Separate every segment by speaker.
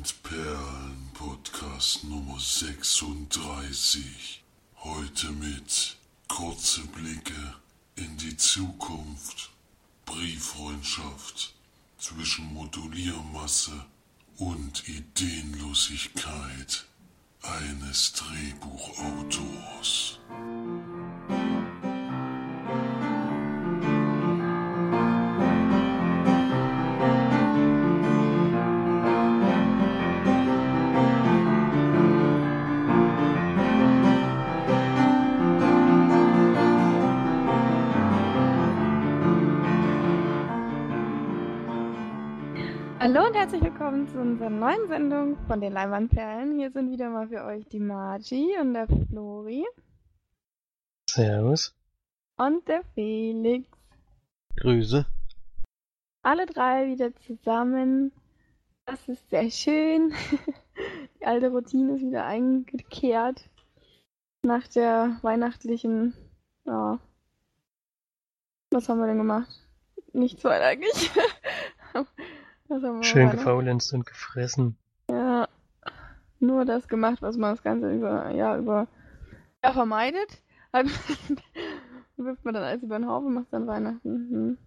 Speaker 1: und Perlen Podcast Nummer 36. Heute mit kurze Blicke in die Zukunft, Brieffreundschaft zwischen Moduliermasse und Ideenlosigkeit eines Drehbuchautors.
Speaker 2: Hallo und herzlich willkommen zu unserer neuen Sendung von den Leinwandperlen. Hier sind wieder mal für euch die Margie und der Flori
Speaker 3: Servus.
Speaker 2: und der Felix.
Speaker 3: Grüße.
Speaker 2: Alle drei wieder zusammen. Das ist sehr schön. Die alte Routine ist wieder eingekehrt. Nach der weihnachtlichen, ja. Was haben wir denn gemacht? Nichts weiter eigentlich.
Speaker 3: Schön
Speaker 2: weiter-
Speaker 3: gefaulenzt und gefressen.
Speaker 2: Ja, nur das gemacht, was man das Ganze über, ja, über, ja, vermeidet. Halt, wirft man dann alles über den Haufen, macht dann Weihnachten. Hm.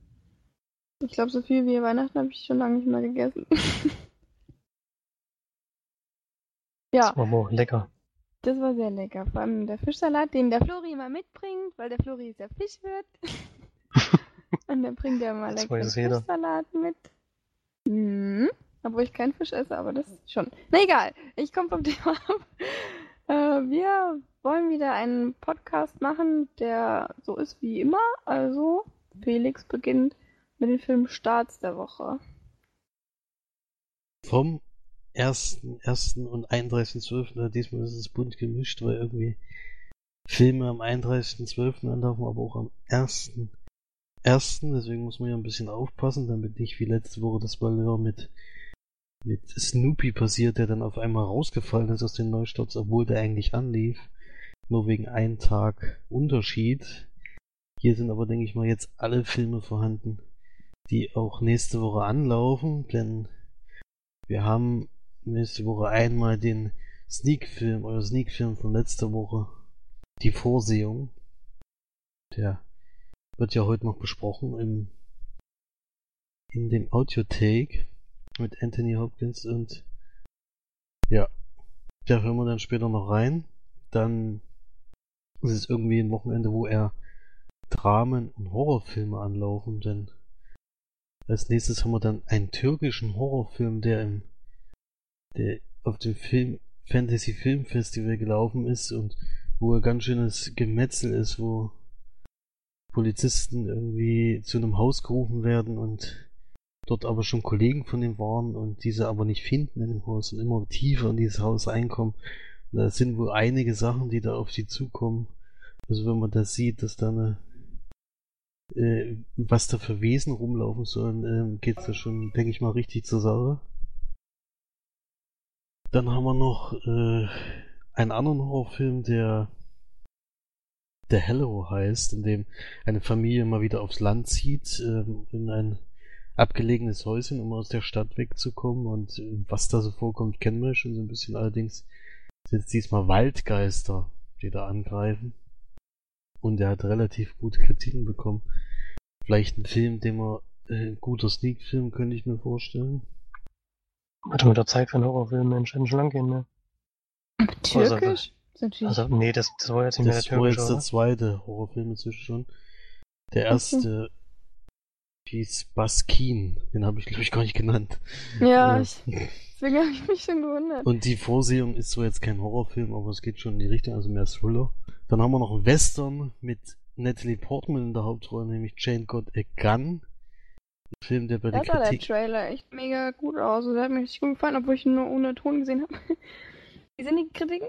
Speaker 2: Ich glaube, so viel wie Weihnachten habe ich schon lange nicht mehr gegessen. ja,
Speaker 3: Das war auch lecker.
Speaker 2: das war sehr lecker. Vor allem der Fischsalat, den der Flori immer mitbringt, weil der Flori ist ja Fischwirt. Und dann bringt er immer
Speaker 3: weiß jeder.
Speaker 2: Fischsalat mit. Obwohl ich keinen Fisch esse, aber das schon. Na egal, ich komme vom Thema ab. Äh, wir wollen wieder einen Podcast machen, der so ist wie immer. Also, Felix beginnt mit den Filmstarts der Woche.
Speaker 3: Vom 1.1. und 31.12. Diesmal ist es bunt gemischt, weil irgendwie Filme am 31.12. anlaufen, aber auch am 1.1. Deswegen muss man ja ein bisschen aufpassen, damit nicht wie letzte Woche das Balleur mit, mit Snoopy passiert, der dann auf einmal rausgefallen ist aus den Neustarts, obwohl der eigentlich anlief. Nur wegen einem Tag Unterschied. Hier sind aber, denke ich mal, jetzt alle Filme vorhanden, die auch nächste Woche anlaufen, denn wir haben nächste Woche einmal den Sneak-Film, euer Sneak-Film von letzter Woche, die Vorsehung. Der wird ja heute noch besprochen im, in dem Audiotake mit Anthony Hopkins und ja, da hören wir dann später noch rein. Dann ist es irgendwie ein Wochenende, wo er Dramen und Horrorfilme anlaufen, denn als nächstes haben wir dann einen türkischen Horrorfilm, der im der auf dem Film Fantasy Film Festival gelaufen ist und wo ein ganz schönes Gemetzel ist, wo Polizisten irgendwie zu einem Haus gerufen werden und dort aber schon Kollegen von ihm waren und diese aber nicht finden in dem Haus und immer tiefer in dieses Haus einkommen. Und da sind wohl einige Sachen, die da auf sie zukommen. Also wenn man das sieht, dass da eine äh, was da für Wesen rumlaufen sollen, ähm, geht's da schon, denke ich mal, richtig zur Sache. Dann haben wir noch äh, einen anderen Horrorfilm, der The Hello heißt, in dem eine Familie mal wieder aufs Land zieht, ähm, in ein abgelegenes Häuschen, um aus der Stadt wegzukommen. Und äh, was da so vorkommt, kennen wir schon so ein bisschen. Allerdings sind es diesmal Waldgeister, die da angreifen. Und er hat relativ gute Kritiken bekommen. Vielleicht ein Film, den man, äh, ein guter Sneak-Film, könnte ich mir vorstellen.
Speaker 4: Warte, mit der Zeit für einen Horrorfilm, Mensch, hätten schon lang gehen, ne? Also,
Speaker 2: Türkisch? natürlich.
Speaker 4: Also, nee, das, das war jetzt nicht mehr der
Speaker 3: Das war
Speaker 4: türkische,
Speaker 3: jetzt der zweite Horrorfilm inzwischen schon. Der
Speaker 2: Okay.
Speaker 3: erste hieß Baskin. Den habe ich, glaube ich, gar nicht genannt.
Speaker 2: ja,
Speaker 3: Ja.
Speaker 2: ich, deswegen habe ich mich schon gewundert.
Speaker 3: Und die Vorsehung ist zwar jetzt kein Horrorfilm, aber es geht schon in die Richtung, also mehr Thriller. Dann haben wir noch einen Western mit Natalie Portman in der Hauptrolle, nämlich Jane Got a Gun. Ein Film, der bei
Speaker 2: Da
Speaker 3: der
Speaker 2: sah der
Speaker 3: Kritik
Speaker 2: Trailer echt mega gut aus. Der hat mir richtig gut gefallen, obwohl ich ihn nur ohne Ton gesehen habe. Wie sind die Kritiken?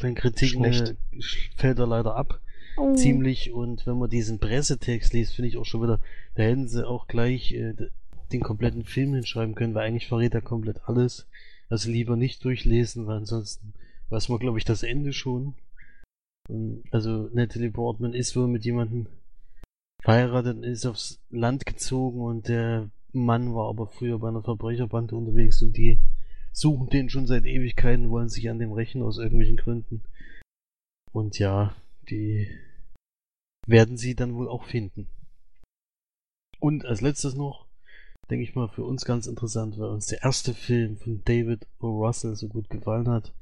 Speaker 3: bei den Kritiken
Speaker 4: Schlecht.
Speaker 3: äh, fällt er leider ab.
Speaker 2: Oh.
Speaker 3: ziemlich und wenn man diesen Pressetext liest, finde ich auch schon wieder, da hätten sie auch gleich äh, den kompletten Film hinschreiben können, weil eigentlich verrät er komplett alles. Also lieber nicht durchlesen, weil ansonsten weiß man, glaube ich, das Ende schon. Und also Natalie Portman ist wohl mit jemandem verheiratet und ist aufs Land gezogen und der Mann war aber früher bei einer Verbrecherbande unterwegs und die suchen den schon seit Ewigkeiten, wollen sich an dem rächen aus irgendwelchen Gründen. Und ja, die werden sie dann wohl auch finden. Und als letztes noch, denke ich mal, für uns ganz interessant, weil uns der erste Film von David O. Russell so gut gefallen hat,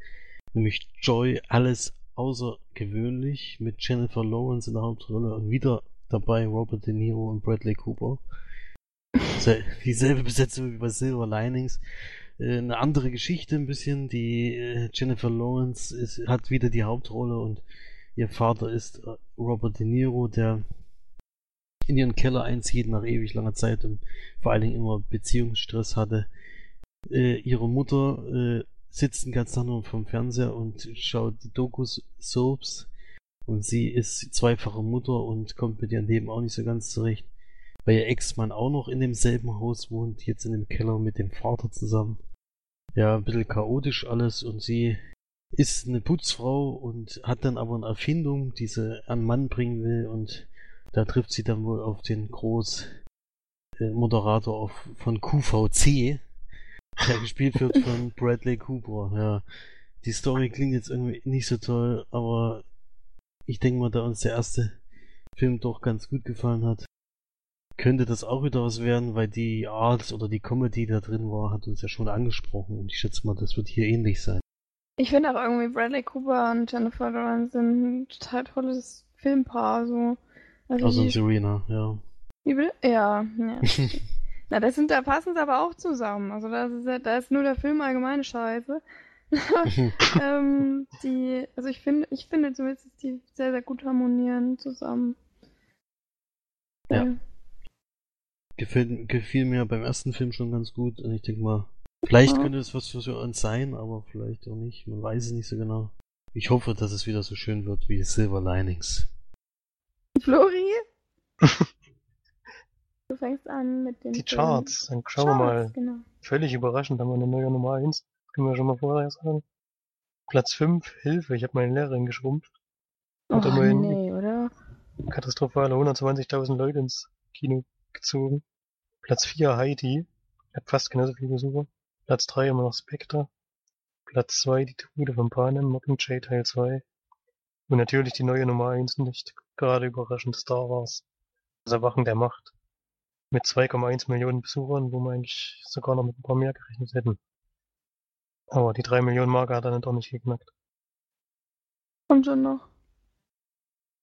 Speaker 3: nämlich Joy, alles außergewöhnlich mit Jennifer Lawrence in der Hauptrolle und wieder dabei Robert De Niro und Bradley Cooper. Dieselbe Besetzung wie bei Silver Linings. Äh, eine andere Geschichte ein bisschen. Die äh, Jennifer Lawrence ist, hat wieder die Hauptrolle und ihr Vater ist äh, Robert De Niro, der in ihren Keller einzieht nach ewig langer Zeit und vor allen Dingen immer Beziehungsstress hatte. ihre Mutter sitzt den ganzen Tag nur vom Fernseher und schaut die Dokus, Soaps und sie ist zweifache Mutter und kommt mit ihrem Leben auch nicht so ganz zurecht, weil ihr Ex-Mann auch noch in demselben Haus wohnt, jetzt in dem Keller mit dem Vater zusammen. Ja, ein bisschen chaotisch alles und sie ist eine Putzfrau und hat dann aber eine Erfindung, die sie an Mann bringen will und da trifft sie dann wohl auf den Großmoderator äh, von QVC, der gespielt wird von Bradley Cooper. Ja, die Story klingt jetzt irgendwie nicht so toll, aber ich denke mal, da uns der erste Film doch ganz gut gefallen hat, könnte das auch wieder was werden, weil die Art oder die Comedy da drin war, hat uns ja schon angesprochen und ich schätze mal, das wird hier ähnlich sein.
Speaker 2: Ich finde auch irgendwie Bradley Cooper und Jennifer Lawrence sind ein total tolles Filmpaar, so.
Speaker 3: Also, also die... Serena, ja.
Speaker 2: Ja, ja. Na, das sind, da passen sie aber auch zusammen. Also das ist, da ist nur der Film allgemeine Scheiße. ähm, die, also ich finde, ich finde zumindest, dass die sehr, sehr gut harmonieren zusammen.
Speaker 3: Ja. ja. Gefällt, gefiel mir beim ersten Film schon ganz gut und ich denke mal, vielleicht ja. könnte es was für uns sein, aber vielleicht auch nicht. Man weiß es nicht so genau. Ich hoffe, dass es wieder so schön wird wie Silver Linings.
Speaker 2: Flori? du fängst an mit den
Speaker 4: Die Charts, dann schauen Charts, wir mal. Genau. Völlig überraschend haben wir eine neue Nummer 1 können wir schon mal vorher sagen. Platz 5, Hilfe, ich habe meine Lehrerin geschrumpft.
Speaker 2: Hat oh, nee, oder?
Speaker 4: Katastrophale 120.000 Leute ins Kino gezogen. Platz 4, Haiti, hat fast genauso viele Besucher. Platz 3 immer noch Spectre. Platz 2, die Trude von Panem, Mockingjay Teil 2. Und natürlich die neue Nummer 1, nicht gerade überraschend Star Wars. Das Erwachen der Macht. Mit 2,1 Millionen Besuchern, wo wir eigentlich sogar noch mit ein paar mehr gerechnet hätten. Aber die 3 Millionen Marke hat er dann doch nicht geknackt.
Speaker 2: Kommt schon noch.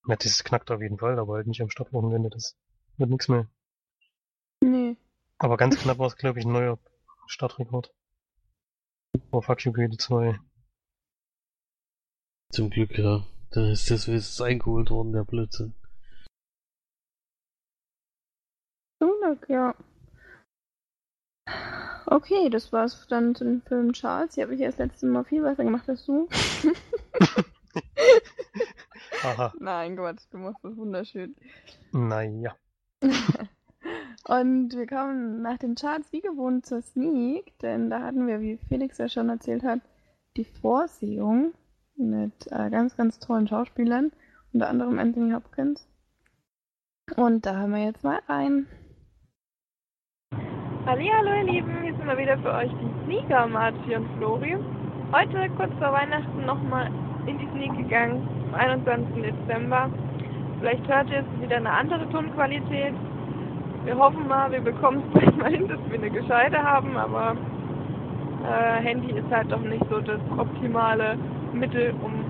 Speaker 4: Ja, das knackt auf jeden Fall, aber halt nicht am Startwochenende. Das wird nichts mehr.
Speaker 2: Nee.
Speaker 4: Aber ganz knapp war es, glaube ich, ein neuer Startrekord. Oh, fuck you, Goethe 2.
Speaker 3: Zum Glück, ja. Da ist das ist eingeholt worden, der Blödsinn.
Speaker 2: Zum Glück, ja. Okay, das war's dann zu den Filmen Charles. Die habe ich erst letztes Mal viel besser gemacht als du.
Speaker 4: Aha.
Speaker 2: Nein, Gott, du machst das wunderschön.
Speaker 4: Naja.
Speaker 2: Und wir kommen nach den Charts wie gewohnt zur Sneak, denn da hatten wir, wie Felix ja schon erzählt hat, die Vorsehung mit äh, ganz, ganz tollen Schauspielern, unter anderem Anthony Hopkins. Und da hören wir jetzt mal rein. Hallo ihr Lieben, hier sind wir wieder für euch die Sneaker, Marci und Flori. Heute kurz vor Weihnachten nochmal in die Sneak gegangen, am 21. Dezember. Vielleicht hört ihr es wieder eine andere Tonqualität. Wir hoffen mal, wir bekommen es bald mal hin, dass wir eine gescheite haben, aber äh, Handy ist halt doch nicht so das optimale Mittel, um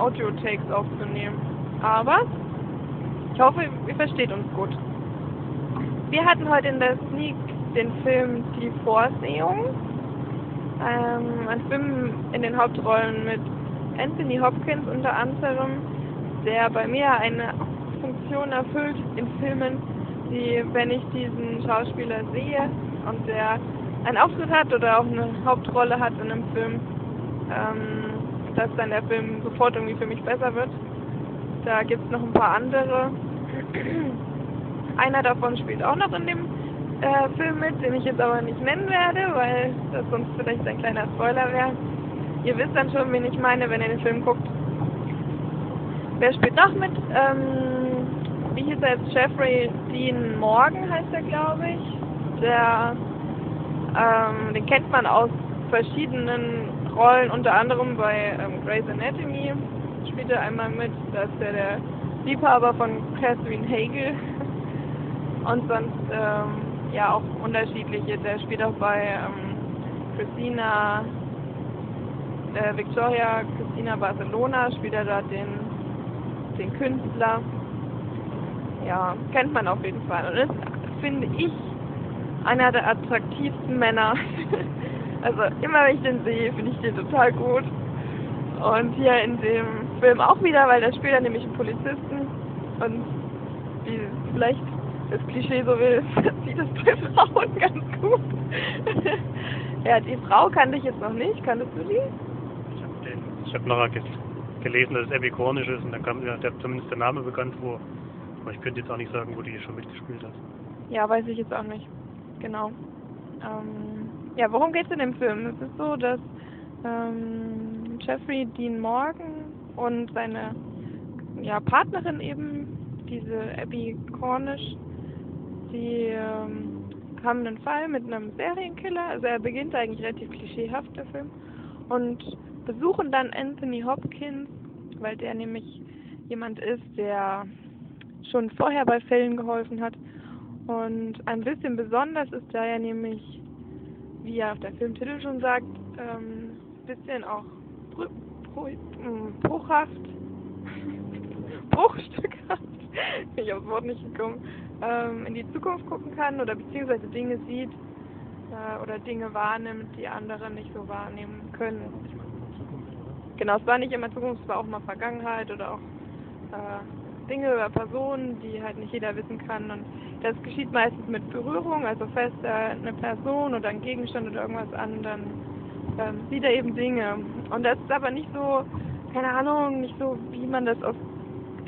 Speaker 2: Audio-Takes aufzunehmen. Aber ich hoffe, ihr versteht uns gut. Wir hatten heute in der Sneak den Film Die Vorsehung. Ähm, ein Film in den Hauptrollen mit Anthony Hopkins unter anderem, der bei mir eine Funktion erfüllt in Filmen, die, wenn ich diesen Schauspieler sehe und der einen Auftritt hat oder auch eine Hauptrolle hat in einem Film, ähm, dass dann der Film sofort irgendwie für mich besser wird. Da gibt es noch ein paar andere. Einer davon spielt auch noch in dem äh, Film mit, den ich jetzt aber nicht nennen werde, weil das sonst vielleicht ein kleiner Spoiler wäre. Ihr wisst dann schon, wen ich meine, wenn ihr den Film guckt. Wer spielt noch mit? Ähm, wie hieß er jetzt? Jeffrey Dean Morgan heißt er, glaube ich. Der, ähm, den kennt man aus
Speaker 5: verschiedenen Rollen, unter anderem bei ähm, Grey's Anatomy spielt er einmal mit. Da ist er der Liebhaber von Catherine Hagel. Und sonst ähm, ja auch unterschiedliche. Der spielt auch bei ähm, Christina äh, Victoria Christina Barcelona, spielt er da den, den Künstler. Ja, kennt man auf jeden Fall. Und ist, finde ich, einer der attraktivsten Männer. also immer wenn ich den sehe, finde ich den total gut. Und hier in dem Film auch wieder, weil da spielt er nämlich einen Polizisten. Und wie vielleicht das Klischee so will, sieht es bei Frauen ganz gut. ja, die Frau kannte ich jetzt noch nicht. Kanntest du die?
Speaker 6: Ich habe hab nachher ge gelesen, dass es Cornish ist und dann kam mir der, zumindest der Name bekannt vor. Aber ich könnte jetzt auch nicht sagen, wo die schon mitgespielt hat.
Speaker 5: Ja, weiß ich jetzt auch nicht. Genau. Ähm, ja, worum geht es in dem Film? Es ist so, dass ähm, Jeffrey Dean Morgan und seine ja, Partnerin eben, diese Abby Cornish, die ähm, haben einen Fall mit einem Serienkiller. Also er beginnt eigentlich relativ klischeehaft, der Film. Und besuchen dann Anthony Hopkins, weil der nämlich jemand ist, der schon vorher bei Fällen geholfen hat. Und ein bisschen besonders ist da ja nämlich, wie ja der Filmtitel schon sagt, ähm, bisschen auch bruchhaft, bruchstückhaft, bin ich aufs Wort nicht gekommen, ähm, in die Zukunft gucken kann oder beziehungsweise Dinge sieht äh, oder Dinge wahrnimmt, die andere nicht so wahrnehmen können. Genau, es war nicht immer Zukunft, es war auch mal Vergangenheit oder auch äh, Dinge oder Personen, die halt nicht jeder wissen kann. Und das geschieht meistens mit Berührung, also fest äh, eine Person oder ein Gegenstand oder irgendwas an, dann ähm, sieht er eben Dinge. Und das ist aber nicht so, keine Ahnung, nicht so, wie man das aus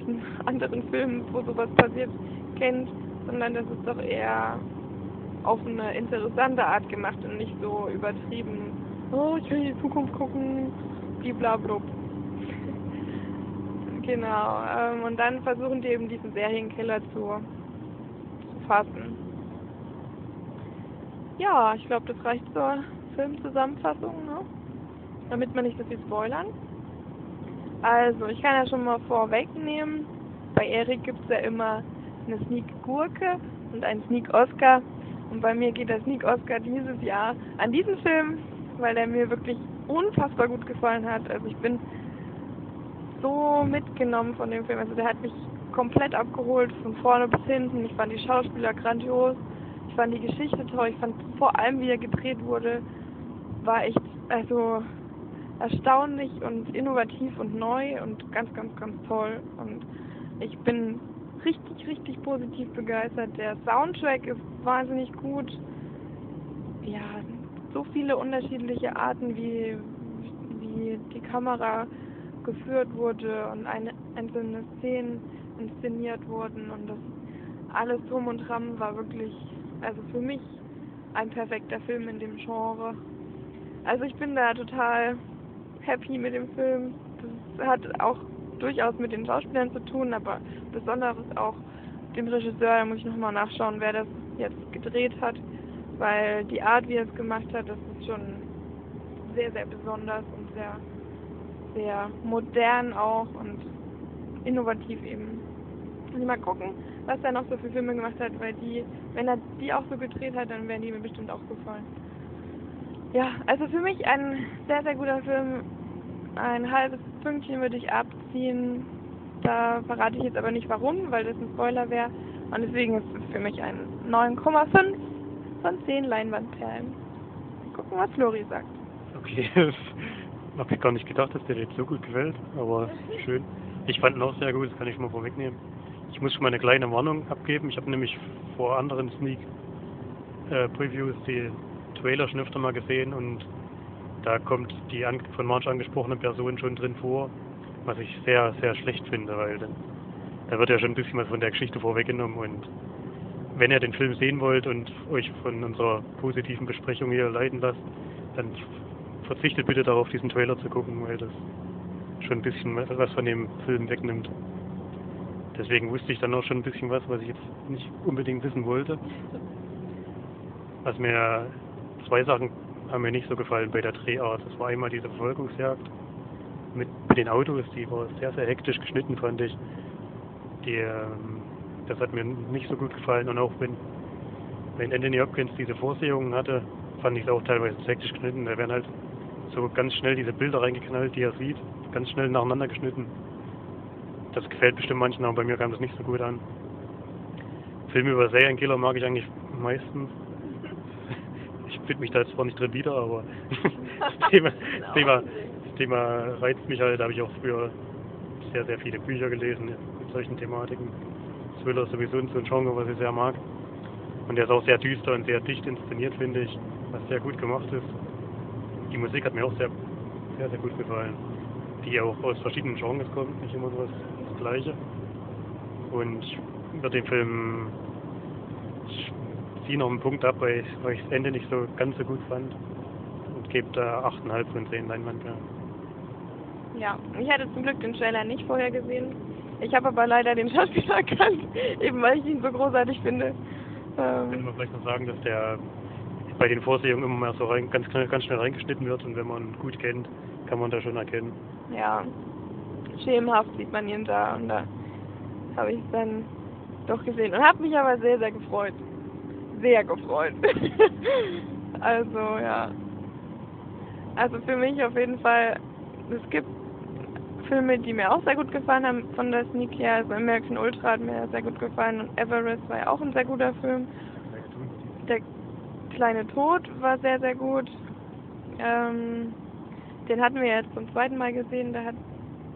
Speaker 5: anderen Filmen, wo sowas passiert, kennt, sondern das ist doch eher auf eine interessante Art gemacht und nicht so übertrieben. Oh, ich will in die Zukunft gucken, bliblablub. Genau. Ähm, und dann versuchen die eben diesen Serienkiller zu, fassen. Ja, ich glaube, das reicht zur Filmzusammenfassung, ne? damit wir nicht so viel spoilern. Also, ich kann ja schon mal vorwegnehmen, bei Erik gibt es ja immer eine Sneak Gurke und einen Sneak Oscar. Und bei mir geht der Sneak Oscar dieses Jahr an diesen Film, weil der mir wirklich unfassbar gut gefallen hat. Also ich bin so mitgenommen von dem Film. Also der hat mich komplett abgeholt, von vorne bis hinten. Ich fand die Schauspieler grandios. Ich fand die Geschichte toll. Ich fand vor allem, wie er gedreht wurde, war echt also erstaunlich und innovativ und neu und ganz, ganz, ganz toll. Und ich bin richtig, richtig positiv begeistert. Der Soundtrack ist wahnsinnig gut. Ja, so viele unterschiedliche Arten, wie, wie die Kamera geführt wurde und eine, einzelne Szenen inszeniert wurden und das alles drum und dran war wirklich, also für mich ein perfekter Film in dem Genre. Also ich bin da total happy mit dem Film. Das hat auch durchaus mit den Schauspielern zu tun, aber besonders auch dem Regisseur, da muss ich nochmal nachschauen, wer das jetzt gedreht hat, weil die Art, wie er es gemacht hat, das ist schon sehr, sehr besonders und sehr, sehr modern auch und innovativ eben. Und mal gucken, was er noch so für Filme gemacht hat, weil die, wenn er die auch so gedreht hat, dann werden die mir bestimmt auch gefallen. Ja, also für mich ein sehr, sehr guter Film. Ein halbes Pünktchen würde ich abziehen. Da verrate ich jetzt aber nicht warum, weil das ein Spoiler wäre. Und deswegen ist es für mich ein 9,5 von 10 Leinwandperlen. Gucken, was Flori sagt.
Speaker 6: Okay, habe ich gar nicht gedacht, dass der jetzt so gut gefällt, aber schön. Ich fand ihn auch sehr gut, das kann ich mal vorwegnehmen. Ich muss schon mal eine kleine Warnung abgeben. Ich habe nämlich vor anderen Sneak äh, Previews die Trailer schon öfter mal gesehen und da kommt die von March angesprochene Person schon drin vor, was ich sehr, sehr schlecht finde, weil dann, da wird ja schon ein bisschen was von der Geschichte vorweggenommen und wenn ihr den Film sehen wollt und euch von unserer positiven Besprechung hier leiten lasst, dann verzichtet bitte darauf, diesen Trailer zu gucken, weil das schon ein bisschen was von dem Film wegnimmt. Deswegen wusste ich dann auch schon ein bisschen was, was ich jetzt nicht unbedingt wissen wollte. Was mir zwei Sachen haben mir nicht so gefallen bei der Drehart. Das war einmal diese Verfolgungsjagd mit, mit den Autos, die war sehr, sehr hektisch geschnitten, fand ich. Die, ähm, das hat mir nicht so gut gefallen und auch wenn, wenn Anthony Hopkins diese Vorsehungen hatte, fand ich es auch teilweise hektisch geschnitten. Da werden halt so ganz schnell diese Bilder reingeknallt, die er sieht, ganz schnell nacheinander geschnitten. Das gefällt bestimmt manchen, aber bei mir kam das nicht so gut an. Filme über Serienkiller mag ich eigentlich meistens. Ich finde mich da jetzt zwar nicht drin wieder, aber das Thema, das Thema, das Thema reizt mich halt. Da habe ich auch früher sehr, sehr viele Bücher gelesen mit solchen Thematiken. Thriller ist sowieso so ein Genre, was ich sehr mag. Und der ist auch sehr düster und sehr dicht inszeniert, finde ich, was sehr gut gemacht ist. Die Musik hat mir auch sehr, sehr, sehr gut gefallen. Die auch aus verschiedenen Genres kommt, nicht immer so das, Gleiche. Und über den Film ziehe noch einen Punkt ab, weil ich, weil ich das Ende nicht so ganz so gut fand. Und gebe da 8,5 von 10 Leinwandperlen.
Speaker 2: Ja, ich hatte zum Glück den Trailer nicht vorher gesehen. Ich habe aber leider den Schauspieler erkannt, eben weil ich ihn so großartig finde.
Speaker 6: Könnte
Speaker 2: Ähm,
Speaker 6: man vielleicht noch sagen, dass der bei den Vorsehungen immer mal so rein, ganz, schnell, ganz schnell reingeschnitten wird und wenn man gut kennt, kann man da schon erkennen.
Speaker 2: ja, schemenhaft sieht man ihn da und da habe ich es dann doch gesehen und habe mich aber sehr, sehr gefreut. Sehr gefreut. also, ja. Also für mich auf jeden Fall, es gibt Filme, die mir auch sehr gut gefallen haben von der Sneak her. Also American Ultra hat mir sehr gut gefallen und Everest war ja auch ein sehr guter Film. Der kleine Tod war sehr, sehr gut. Ähm, den hatten wir jetzt zum zweiten Mal gesehen. Da hat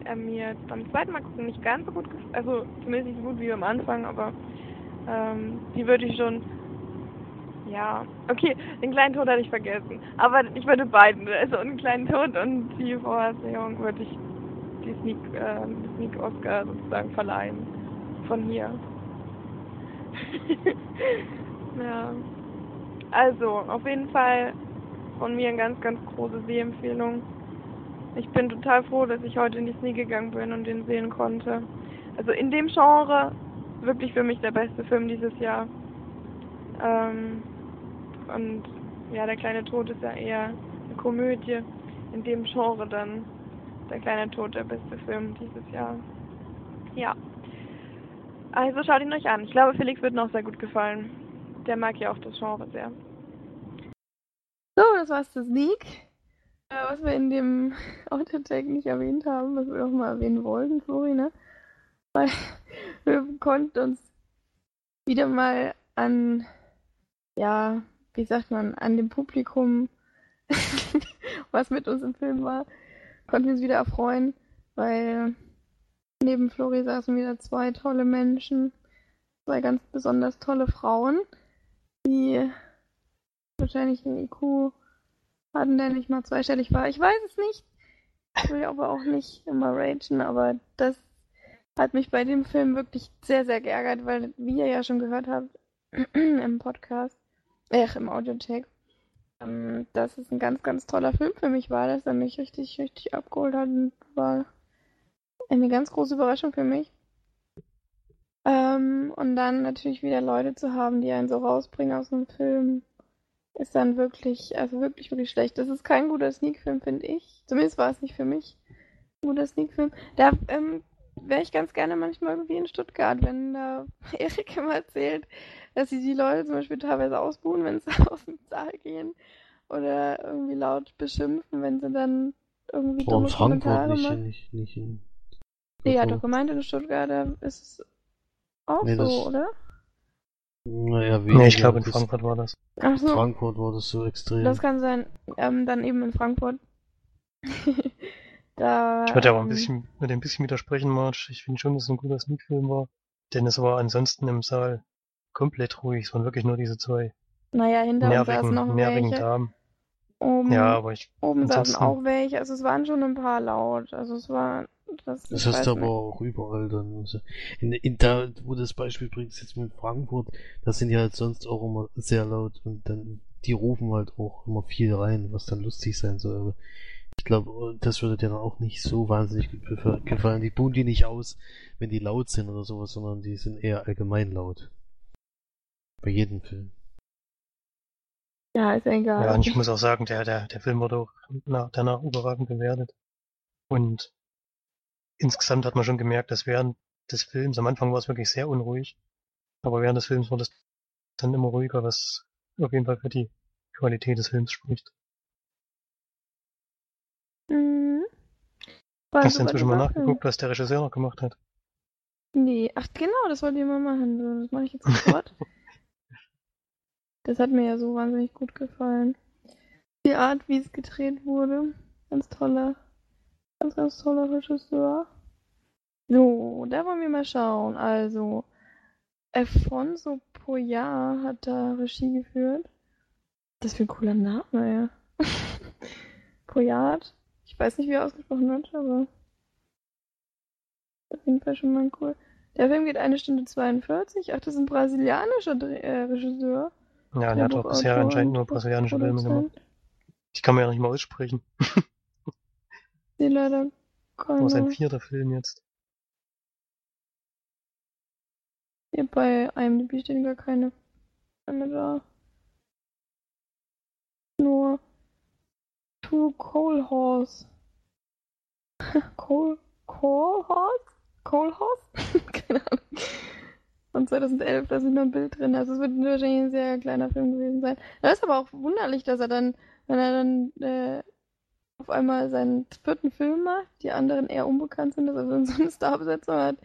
Speaker 2: er mir beim zweiten Mal gucken nicht ganz so gut gefallen. Also zumindest nicht so gut wie am Anfang, aber ähm, die würde ich schon. Ja, okay, den kleinen Tod hatte ich vergessen. Aber ich würde beiden, also den kleinen Tod und die Vorsehung würde ich die Sneak, äh, Sneak Oscar sozusagen verleihen. Von hier. ja. Also, auf jeden Fall von mir eine ganz, ganz große Sehempfehlung. Ich bin total froh, dass ich heute in die Sneak gegangen bin und den sehen konnte. Also in dem Genre wirklich für mich der beste Film dieses Jahr. Ähm, und ja, der kleine Tod ist ja eher eine Komödie. In dem Genre dann der kleine Tod der beste Film dieses Jahr. Ja. Also schaut ihn euch an. Ich glaube, Felix wird noch sehr gut gefallen. Der mag ja auch das Genre sehr. So, das war's zu Sneak. Äh, was wir in dem Autotag nicht erwähnt haben, was wir noch mal erwähnen wollten, Flori, ne? Weil wir konnten uns wieder mal an, ja, wie sagt man, an dem Publikum, was mit uns im Film war, konnten wir uns wieder erfreuen, weil neben Flori saßen wieder zwei tolle Menschen, zwei ganz besonders tolle Frauen, die wahrscheinlich einen IQ hatten, der nicht mal zweistellig war. Ich weiß es nicht. Ich will aber auch nicht immer ragen, aber das hat mich bei dem Film wirklich sehr, sehr geärgert, weil, wie ihr ja schon gehört habt, im Podcast, äh, im Audiotech, ähm, dass es ein ganz, ganz toller Film für mich war, dass er mich richtig, richtig abgeholt hat und war eine ganz große Überraschung für mich. Ähm, und dann natürlich wieder Leute zu haben, die einen so rausbringen aus dem Film, ist dann wirklich, also wirklich, wirklich schlecht. Das ist kein guter Sneak-Film, finde ich. Zumindest war es nicht für mich ein guter Sneak-Film. Da ähm, wäre ich ganz gerne manchmal irgendwie in Stuttgart, wenn da Erik immer erzählt, dass sie die Leute zum Beispiel teilweise ausbuhen, wenn sie aus dem Saal gehen. Oder irgendwie laut beschimpfen, wenn sie dann irgendwie
Speaker 3: Warum
Speaker 2: dumme
Speaker 3: Frankfurt
Speaker 2: Kommentare
Speaker 3: nicht,
Speaker 2: machen.
Speaker 3: nicht, nicht in.
Speaker 2: Nee, er hat doch gemeint, in Stuttgart da ist es auch
Speaker 3: Nee,
Speaker 2: so,
Speaker 3: das-
Speaker 2: oder?
Speaker 3: Naja,
Speaker 6: Nee, ich glaube in Frankfurt war das.
Speaker 2: Ach so.
Speaker 3: Frankfurt war das so extrem.
Speaker 2: Das kann sein. Ähm, dann eben in Frankfurt. da.
Speaker 6: Ich würde aber ein
Speaker 2: ähm,
Speaker 6: bisschen, mit ein bisschen widersprechen, Marge. Ich finde schon, dass es ein guter Sneak-Film war. Denn es war ansonsten im Saal komplett ruhig. Es waren wirklich nur diese zwei
Speaker 2: Naja, hinter uns saßen
Speaker 6: nervigen,
Speaker 2: noch
Speaker 6: nervigen
Speaker 2: welche.
Speaker 6: Damen.
Speaker 2: Oben,
Speaker 6: Ja, aber ich,
Speaker 2: oben saßen auch welche. Also es waren schon ein paar laut. Also es war. Das,
Speaker 3: Das hast du aber
Speaker 2: nicht.
Speaker 3: auch überall dann. Also in, in da, wo du das Beispiel bringst, jetzt mit Frankfurt, da sind die halt sonst auch immer sehr laut und dann, die rufen halt auch immer viel rein, was dann lustig sein soll. Aber ich glaube, das würde dir dann auch nicht so wahnsinnig gefallen. Die buhen die nicht aus, wenn die laut sind oder sowas, sondern die sind eher allgemein laut. Bei jedem Film.
Speaker 2: Ja, ist ja egal.
Speaker 4: Ja, und ich muss auch sagen, der, der, der Film wurde auch nach, danach überragend bewertet. Und insgesamt hat man schon gemerkt, dass während des Films, am Anfang war es wirklich sehr unruhig, aber während des Films wurde es dann immer ruhiger, was auf jeden Fall für die Qualität des Films spricht.
Speaker 2: Mhm.
Speaker 4: Hast du inzwischen mal nachgeguckt, was der Regisseur noch gemacht hat?
Speaker 2: Nee, ach genau, das wollte ich mal machen. Das mache ich jetzt sofort. das hat mir ja so wahnsinnig gut gefallen. Die Art, wie es gedreht wurde. Ganz toller, ganz, ganz toller Regisseur. So, da wollen wir mal schauen. Also, Alfonso Poyar hat da Regie geführt. Das ist für ein cooler Name, ja. Poyard. Ich weiß nicht, wie er ausgesprochen wird, aber auf jeden Fall schon mal cool. Der Film geht eine Stunde 42. Ach, das ist ein brasilianischer Dreh äh, Regisseur.
Speaker 4: Ja, der hat auch bisher anscheinend nur brasilianische Filme gemacht. Ich kann mir ja nicht mal aussprechen.
Speaker 2: Nee, leider
Speaker 4: Aber sein
Speaker 2: keine.
Speaker 4: vierter Film jetzt.
Speaker 2: Hier bei IMDb stehen gar keine Filme da. Nur Two Coal Horse. Coal, Coal Horse? Coal Horse? keine Ahnung. Von 2011, da ist mal ein Bild drin. Also es wird wahrscheinlich ein sehr kleiner Film gewesen sein. Das ist aber auch wunderlich, dass er dann, wenn er dann äh, auf einmal seinen vierten Film macht, die anderen eher unbekannt sind, dass er so eine Starbesetzung hat,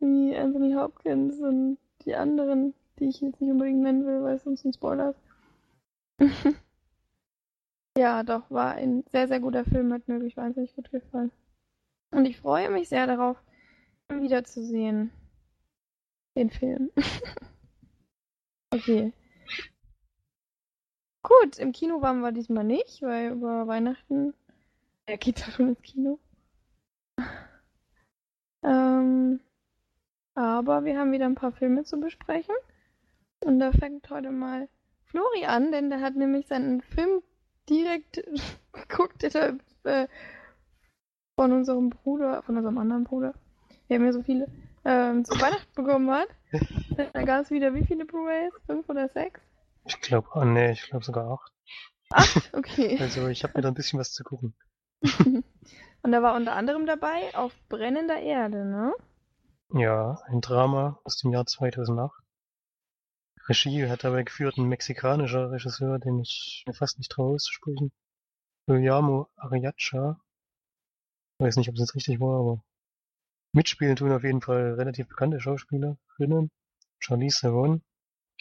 Speaker 2: wie Anthony Hopkins und die anderen, die ich jetzt nicht unbedingt nennen will, weil es sonst ein Spoiler ist. ja, doch, war ein sehr, sehr guter Film, hat mir wirklich wahnsinnig gut gefallen. Und ich freue mich sehr darauf, ihn wiederzusehen. Den Film. okay. Gut, im Kino waren wir diesmal nicht, weil über Weihnachten. Er geht ja schon ins Kino. Ähm, aber wir haben wieder ein paar Filme zu besprechen. Und da fängt heute mal Flori an, denn der hat nämlich seinen Film direkt geguckt, den er äh, von unserem Bruder, von unserem anderen Bruder, wir haben ja so viele, ähm, zu Weihnachten bekommen hat. Da gab es wieder wie viele Blu-rays? Fünf oder sechs?
Speaker 4: Ich glaube, ah nee, ich glaube sogar acht.
Speaker 2: Acht? Okay.
Speaker 4: Also ich habe mir da ein bisschen was zu gucken.
Speaker 2: Und da war unter anderem dabei auf brennender Erde, ne?
Speaker 4: Ja, ein Drama aus dem Jahr 2008. Regie hat dabei geführt ein mexikanischer Regisseur, den ich mir fast nicht traue auszusprechen. Guillermo Arriacha. Weiß nicht, ob es jetzt richtig war, aber mitspielen tun auf jeden Fall relativ bekannte Schauspielerinnen. Charlize Theron,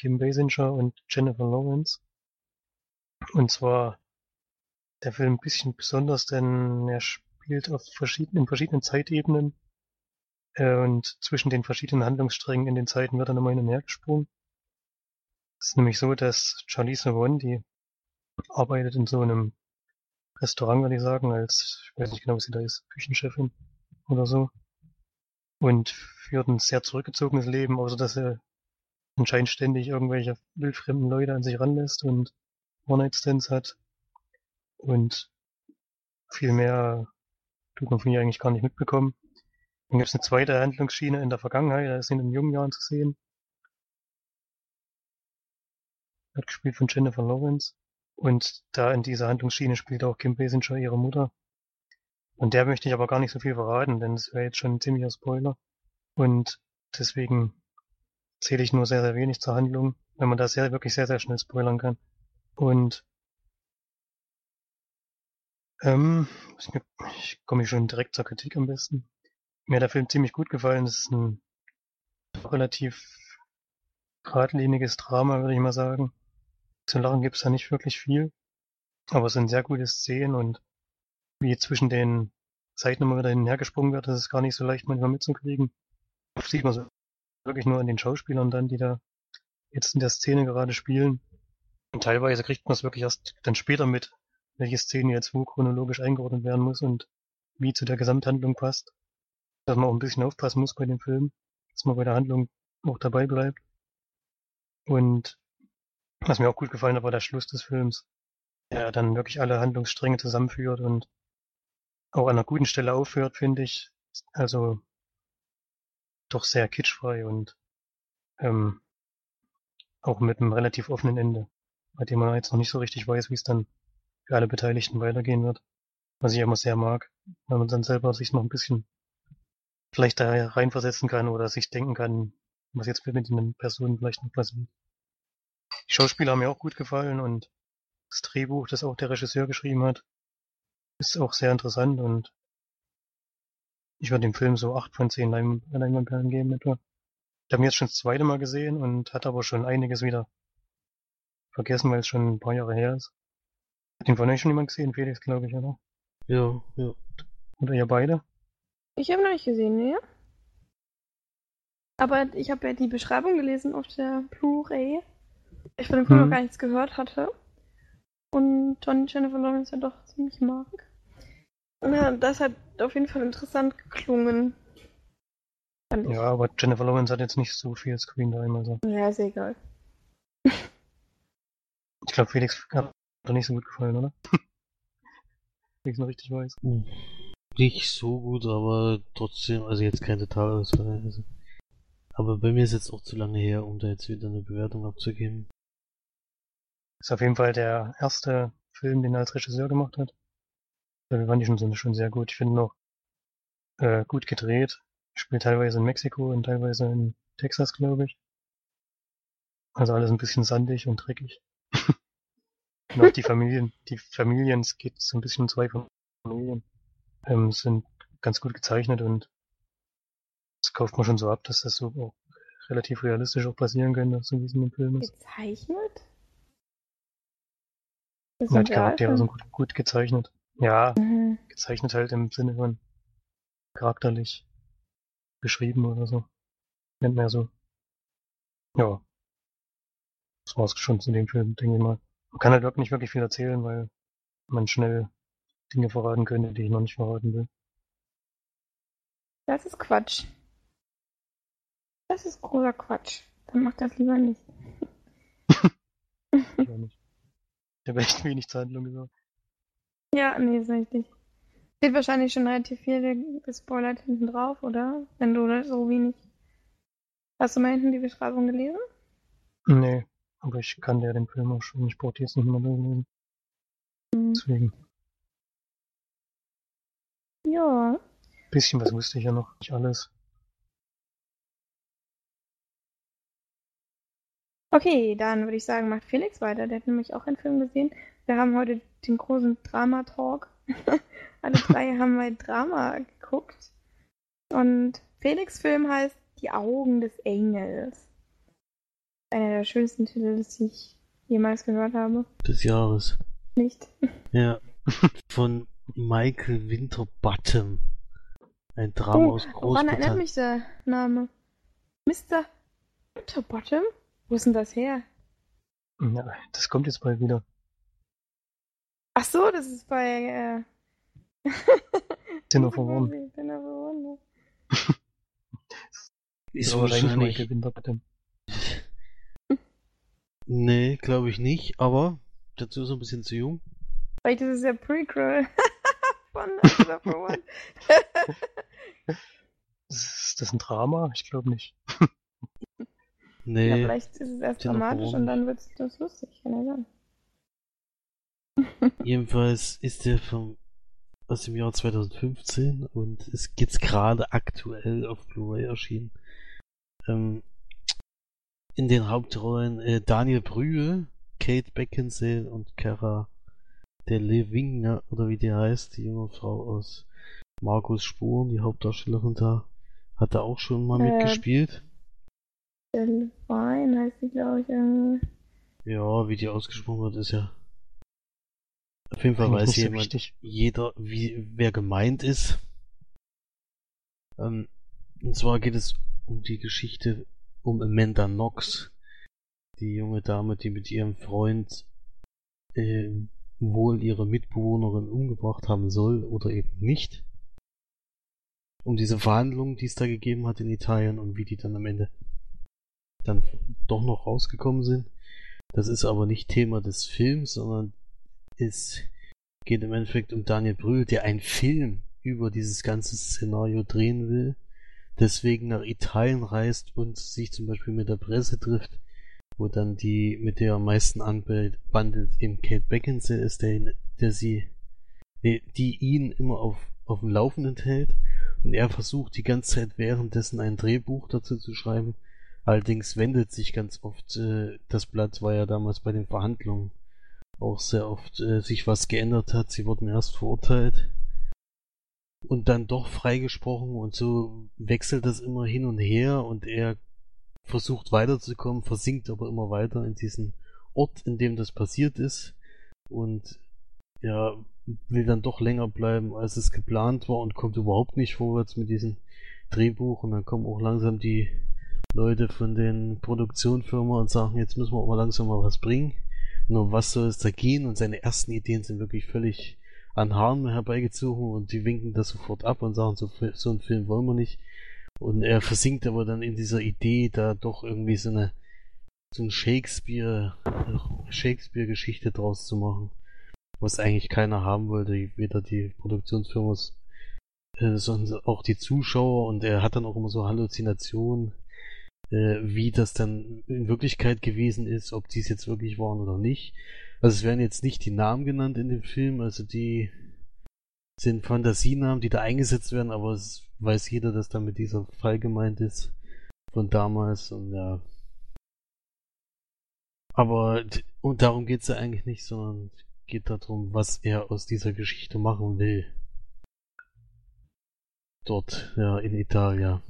Speaker 4: Kim Basinger und Jennifer Lawrence. Und zwar der Film ein bisschen besonders, denn er spielt auf verschiedenen, in verschiedenen Zeitebenen äh, und zwischen den verschiedenen Handlungssträngen in den Zeiten wird dann immer hin und her gesprungen. Es ist nämlich so, dass Charlize Theron, die arbeitet in so einem Restaurant, würde ich sagen, als, ich weiß nicht genau, was sie da ist, Küchenchefin oder so. Und führt ein sehr zurückgezogenes Leben, außer dass sie anscheinend ständig irgendwelche wildfremden Leute an sich ranlässt und One-Night-Stands hat. Und viel mehr tut man von ihr eigentlich gar nicht mitbekommen. Dann gibt es eine zweite Handlungsschiene in der Vergangenheit, da ist sie in jungen Jahren zu sehen. Wird gespielt von Jennifer Lawrence. Und da in dieser Handlungsschiene spielt auch Kim Basinger ihre Mutter. Und der möchte ich aber gar nicht so viel verraten, denn es wäre jetzt schon ein ziemlicher Spoiler. Und deswegen zähle ich nur sehr, sehr wenig zur Handlung, wenn man da sehr, wirklich sehr, sehr schnell spoilern kann. Und ähm, ich, komme schon direkt zur Kritik am besten. Mir hat der Film ziemlich gut gefallen. Es ist ein relativ geradliniges Drama, würde ich mal sagen. Zu lachen gibt's da nicht wirklich viel. Aber es sind sehr gute Szenen und wie zwischen den Zeiten immer wieder hin und her gesprungen wird, das ist gar nicht so leicht manchmal mitzukriegen. Sieht man so wirklich nur an den Schauspielern dann, die da jetzt in der Szene gerade spielen. Und teilweise kriegt man es wirklich erst dann später mit, welche Szene jetzt wo chronologisch eingeordnet werden muss und wie zu der Gesamthandlung passt. Dass man auch ein bisschen aufpassen muss bei dem Film, dass man bei der Handlung auch dabei bleibt. Und was mir auch gut gefallen hat, war der Schluss des Films, der dann wirklich alle Handlungsstränge zusammenführt und auch an einer guten Stelle aufhört, finde ich. Also doch sehr kitschfrei und ähm, auch mit einem relativ offenen Ende. bei dem man jetzt noch nicht so richtig weiß, wie es dann für alle Beteiligten weitergehen wird. Was ich immer sehr mag, wenn man dann selber sich noch ein bisschen vielleicht da reinversetzen kann oder sich denken kann, was jetzt mit den Personen vielleicht noch passiert. Die Schauspieler haben mir auch gut gefallen und das Drehbuch, das auch der Regisseur geschrieben hat, ist auch sehr interessant und ich würde dem Film so acht von zehn Leinwandperlen geben etwa. Ich habe ihn jetzt schon das zweite Mal gesehen und hat aber schon einiges wieder vergessen, weil es schon ein paar Jahre her ist. Hat den von euch schon jemand gesehen? Felix, glaube ich, oder?
Speaker 3: Ja, ja.
Speaker 4: Oder ihr beide?
Speaker 2: Ich habe noch nicht gesehen, ne? Aber ich habe ja die Beschreibung gelesen auf der Blu-ray. Ich von dem Film
Speaker 4: Mhm.
Speaker 2: noch gar nichts gehört hatte. Und John Jennifer Lawrence ja doch ziemlich mag. Ja, das hat auf jeden Fall interessant geklungen. Fand ich.
Speaker 4: Ja, aber Jennifer Lawrence hat jetzt nicht so viel Screentime, also.
Speaker 2: Ja, ist egal.
Speaker 4: Ich glaube, Felix hat doch nicht so gut gefallen, oder? Wenn ich noch richtig weiß.
Speaker 3: Hm. Nicht so gut, aber trotzdem, also jetzt kein Totalausfall. Also. Aber bei mir ist jetzt auch zu lange her, um da jetzt wieder eine Bewertung abzugeben.
Speaker 4: Ist auf jeden Fall der erste Film, den er als Regisseur gemacht hat. Da fand ich schon, sehr gut. Ich finde noch äh, gut gedreht. Spielt teilweise in Mexiko und teilweise in Texas, glaube ich. Also alles ein bisschen sandig und dreckig. und auch die Familien, die Familien, es geht so ein bisschen um zwei Familien, ähm, sind ganz gut gezeichnet und das kauft man schon so ab, dass das so auch relativ realistisch auch passieren könnte, so wie es in dem Film ist.
Speaker 2: Gezeichnet?
Speaker 4: Ja, die Charaktere sind gut, gut gezeichnet. Ja,
Speaker 2: Mhm.
Speaker 4: gezeichnet halt im Sinne von charakterlich beschrieben oder so. Nennt man ja so. Ja. Das war's schon zu dem Film, denke ich mal. Man kann halt wirklich nicht wirklich viel erzählen, weil man schnell Dinge verraten könnte, die ich noch nicht verraten will.
Speaker 2: Das ist Quatsch. Das ist großer Quatsch. Dann mach das lieber nicht.
Speaker 4: Ich auch nicht. Ich habe echt wenig zur Handlung gesagt.
Speaker 2: Ja, nee, ist richtig. Steht wahrscheinlich schon relativ viel gespoilert hinten drauf, oder? Wenn du so wenig. Hast du mal hinten die Beschreibung gelesen?
Speaker 4: Nee, aber ich kann ja den Film auch schon. Ich brauche die jetzt nicht mehr durchlesen.
Speaker 2: Hm.
Speaker 4: Deswegen.
Speaker 2: Ja.
Speaker 4: Bisschen was wusste ich ja noch. Nicht alles.
Speaker 2: Okay, dann würde ich sagen, macht Felix weiter. Der hat nämlich auch einen Film gesehen. Wir haben heute den großen Drama-Talk. Alle drei haben mal Drama geguckt. Und Felix Film heißt Die Augen des Engels. Einer der schönsten Titel, die ich jemals gehört habe.
Speaker 3: Des Jahres.
Speaker 2: Nicht?
Speaker 3: Ja. Von Michael Winterbottom. Ein Drama
Speaker 2: Oh,
Speaker 3: aus
Speaker 2: woran erinnert
Speaker 3: Großbritannien.
Speaker 2: mich der Name? Mr. Winterbottom? Wo ist denn das her?
Speaker 4: Ja, das kommt jetzt bald wieder.
Speaker 2: Ach so, das ist bei. Äh...
Speaker 4: Dinner for One.
Speaker 2: Dinner for One.
Speaker 3: Ist
Speaker 4: eigentlich
Speaker 3: wahrscheinlich.
Speaker 4: Michael Winterbottom.
Speaker 3: Nee, glaube ich nicht, aber dazu ist er ein bisschen zu jung.
Speaker 2: Vielleicht ist es ja Prequel von Dinner for One.
Speaker 4: Ist das ein Drama? Ich glaube nicht.
Speaker 2: Ja,
Speaker 3: Nee,
Speaker 2: vielleicht ist es erst
Speaker 3: Dinner
Speaker 2: dramatisch und dann wird es das lustig. Kann ja sein.
Speaker 3: Jedenfalls ist der vom, aus dem Jahr 2015 und ist jetzt gerade aktuell auf Blu-ray erschienen. Ähm, in den Hauptrollen äh, Daniel Brühl, Kate Beckinsale und Cara Delevingne, oder wie die heißt, die junge Frau aus Markus Spuren, die Hauptdarstellerin da, hat da auch schon mal
Speaker 2: Äh,
Speaker 3: mitgespielt.
Speaker 2: Delphine heißt sie, glaube ich, irgendwie.
Speaker 3: Ja, wie die ausgesprochen wird, ist ja. Auf jeden Fall
Speaker 4: Eigentlich
Speaker 3: weiß jemand,
Speaker 4: wichtig.
Speaker 3: jeder, wie, wer gemeint ist. Ähm, und zwar geht es um die Geschichte um Amanda Knox, die junge Dame, die mit ihrem Freund äh, wohl ihre Mitbewohnerin umgebracht haben soll oder eben nicht. Um diese Verhandlungen, die es da gegeben hat in Italien und wie die dann am Ende dann doch noch rausgekommen sind. Das ist aber nicht Thema des Films, sondern es geht im Endeffekt um Daniel Brühl, der einen Film über dieses ganze Szenario drehen will, deswegen nach Italien reist und sich zum Beispiel mit der Presse trifft, wo dann die, mit der er am meisten anbandelt, eben Kate Beckinsale ist, der, der sie, die ihn immer auf, auf dem Laufenden hält und er versucht die ganze Zeit währenddessen ein Drehbuch dazu zu schreiben. Allerdings wendet sich ganz oft äh, das Blatt, weil ja damals bei den Verhandlungen auch sehr oft äh, sich was geändert hat. Sie wurden erst verurteilt und dann doch freigesprochen und so wechselt das immer hin und her und er versucht weiterzukommen, versinkt aber immer weiter in diesen Ort, in dem das passiert ist und ja, will dann doch länger bleiben, als es geplant war und kommt überhaupt nicht vorwärts mit diesem Drehbuch und dann kommen auch langsam die Leute von den Produktionsfirmen und sagen, jetzt müssen wir auch mal langsam mal was bringen. Nur was soll es da gehen? Und seine ersten Ideen sind wirklich völlig an Haaren herbeigezogen und die winken das sofort ab und sagen, so, so einen Film wollen wir nicht. Und er versinkt aber dann in dieser Idee, da doch irgendwie so eine so ein Shakespeare Shakespeare-Geschichte draus zu machen, was eigentlich keiner haben wollte, weder die Produktionsfirma, äh, sondern auch die Zuschauer. Und er hat dann auch immer so Halluzinationen, äh, wie das dann in Wirklichkeit gewesen ist, ob dies jetzt wirklich waren oder nicht. Also es werden jetzt nicht die Namen genannt in dem Film, also die sind Fantasienamen, die da eingesetzt werden, aber es weiß jeder, dass damit dieser Fall gemeint ist von damals und ja. Aber und darum geht's ja eigentlich nicht, sondern geht darum, was er aus dieser Geschichte machen will. Dort, ja, in Italien.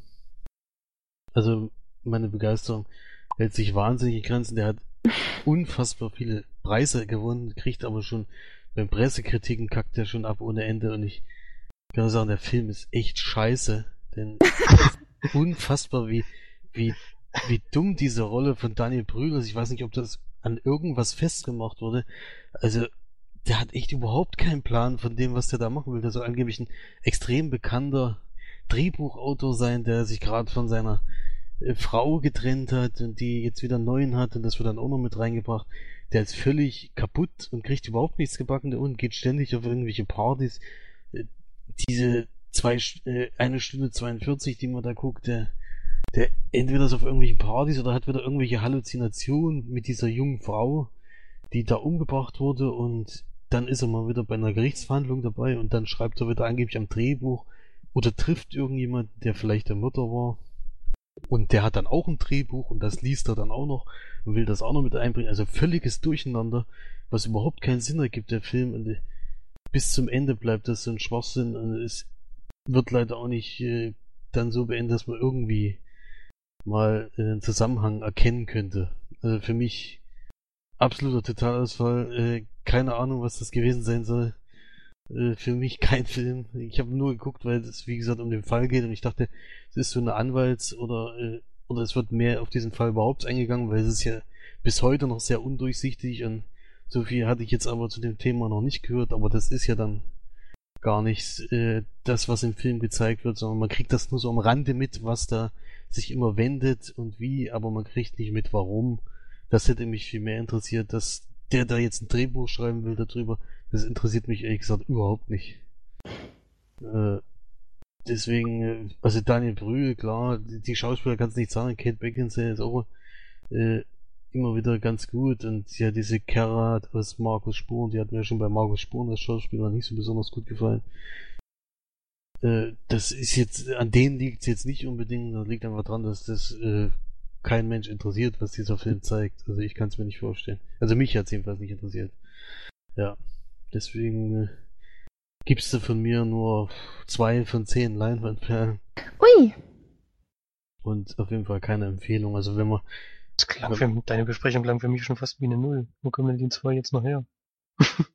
Speaker 3: Also meine Begeisterung hält sich wahnsinnig in Grenzen. Der hat unfassbar viele Preise gewonnen, kriegt aber schon beim Pressekritiken kackt er schon ab ohne Ende und ich kann nur sagen, der Film ist echt scheiße, denn unfassbar wie, wie, wie dumm diese Rolle von Daniel Brühl ist. Ich weiß nicht, ob das an irgendwas festgemacht wurde. Also, der hat echt überhaupt keinen Plan von dem, was der da machen will. Der soll angeblich ein extrem bekannter Drehbuchautor sein, der sich gerade von seiner Frau getrennt hat und die jetzt wieder einen neuen hat und das wird dann auch noch mit reingebracht. Der ist völlig kaputt und kriegt überhaupt nichts gebacken und geht ständig auf irgendwelche Partys. Äh, diese zwei, äh, eine Stunde 42, die man da guckt, der, der entweder ist auf irgendwelchen Partys oder hat wieder irgendwelche Halluzinationen mit dieser jungen Frau, die da umgebracht wurde und dann ist er mal wieder bei einer Gerichtsverhandlung dabei und dann schreibt er wieder angeblich am Drehbuch oder trifft irgendjemand, der vielleicht der Mutter war und der hat dann auch ein Drehbuch und das liest er dann auch noch und will das auch noch mit einbringen. Also völliges Durcheinander, was überhaupt keinen Sinn ergibt, der Film. Und äh, bis zum Ende bleibt das so ein Schwachsinn und es wird leider auch nicht äh, dann so beendet, dass man irgendwie mal äh, einen Zusammenhang erkennen könnte. Also für mich absoluter Totalausfall. Äh, keine Ahnung, was das gewesen sein soll. Äh, für mich kein Film. Ich habe nur geguckt, weil es wie gesagt um den Fall geht und ich dachte, es ist so eine Anwalts- oder äh, oder es wird mehr auf diesen Fall überhaupt eingegangen, weil es ist ja bis heute noch sehr undurchsichtig und so viel hatte ich jetzt aber zu dem Thema noch nicht gehört, aber das ist ja dann gar nicht äh, das, was im Film gezeigt wird, sondern man kriegt das nur so am Rande mit, was da sich immer wendet und wie, aber man kriegt nicht mit, warum. Das hätte mich viel mehr interessiert, dass der da jetzt ein Drehbuch schreiben will darüber, das interessiert mich ehrlich gesagt überhaupt nicht. Äh, deswegen, äh, also Daniel Brühl, klar, die Schauspieler kannst nicht sagen, Kate Beckinsale ist auch äh, immer wieder ganz gut und ja, diese Kara aus Markus Spuren, die hat mir schon bei Markus Spuren als Schauspieler nicht so besonders gut gefallen. Äh, das ist jetzt, an denen liegt es jetzt nicht unbedingt, das liegt einfach dran, dass das äh, kein Mensch interessiert, was dieser Film zeigt. Also ich kann es mir nicht vorstellen. Also mich hat es jedenfalls nicht interessiert. Ja. Deswegen äh, gibst du von mir nur zwei von zehn Leinwandperlen.
Speaker 2: Ui!
Speaker 3: Und auf jeden Fall keine Empfehlung. Also wenn man.
Speaker 4: Das klang für, deine Besprechung klang für mich schon fast wie eine Null. Wo kommen denn die zwei jetzt noch her?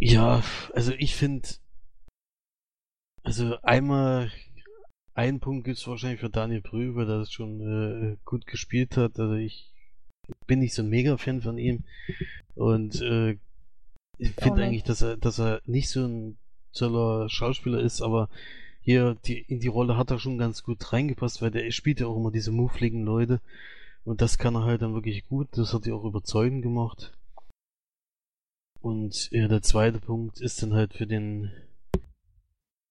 Speaker 3: ja, also ich finde. Also einmal einen Punkt gibt es wahrscheinlich für Daniel Brühl, weil er das schon äh, gut gespielt hat. Also ich bin nicht so ein Mega-Fan von ihm. Und äh, ich finde eigentlich, dass er, dass er nicht so ein toller Schauspieler ist, aber hier die, in die Rolle hat er schon ganz gut reingepasst, weil der spielt ja auch immer diese muffligen Leute. Und das kann er halt dann wirklich gut. Das hat er auch überzeugend gemacht. Und ja, der zweite Punkt ist dann halt für den,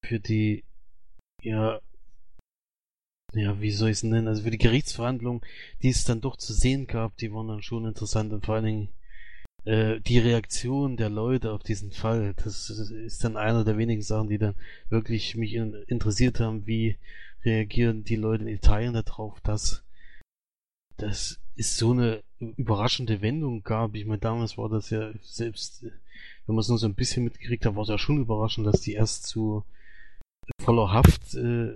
Speaker 3: für die, ja, ja, wie soll ich es nennen? Also für die Gerichtsverhandlungen, die es dann doch zu sehen gab, die waren dann schon interessant und vor allen Dingen äh, die Reaktion der Leute auf diesen Fall, das ist dann einer der wenigen Sachen, die dann wirklich mich in, interessiert haben, wie reagieren die Leute in Italien darauf, dass das ist so eine überraschende Wendung gab. Ich meine, damals war das ja selbst, wenn man es nur so ein bisschen mitgekriegt hat, war es ja schon überraschend, dass die erst zu voller Haft äh,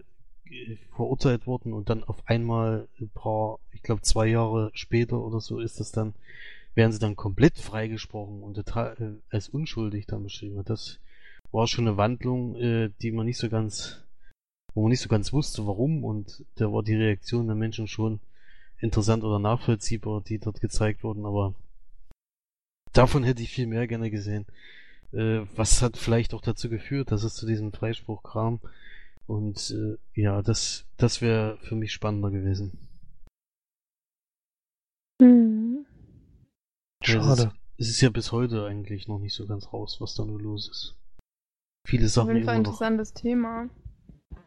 Speaker 3: verurteilt wurden und dann auf einmal ein paar, ich glaube zwei Jahre später oder so ist das dann, werden sie dann komplett freigesprochen und total äh, als unschuldig dann beschrieben. Das war schon eine Wandlung, äh, die man nicht so ganz, wo man nicht so ganz wusste, warum und da war die Reaktion der Menschen schon interessant oder nachvollziehbar, die dort gezeigt wurden, aber davon hätte ich viel mehr gerne gesehen. Äh, was hat vielleicht auch dazu geführt, dass es zu diesem Freispruch kam? Und äh, ja, das, das wäre für mich spannender gewesen.
Speaker 2: Mhm.
Speaker 3: Schade. Es ist, es ist ja bis heute eigentlich noch nicht so ganz raus, was da nur los ist. Viele Sachen
Speaker 2: Auf jeden Fall
Speaker 3: noch.
Speaker 2: interessantes Thema.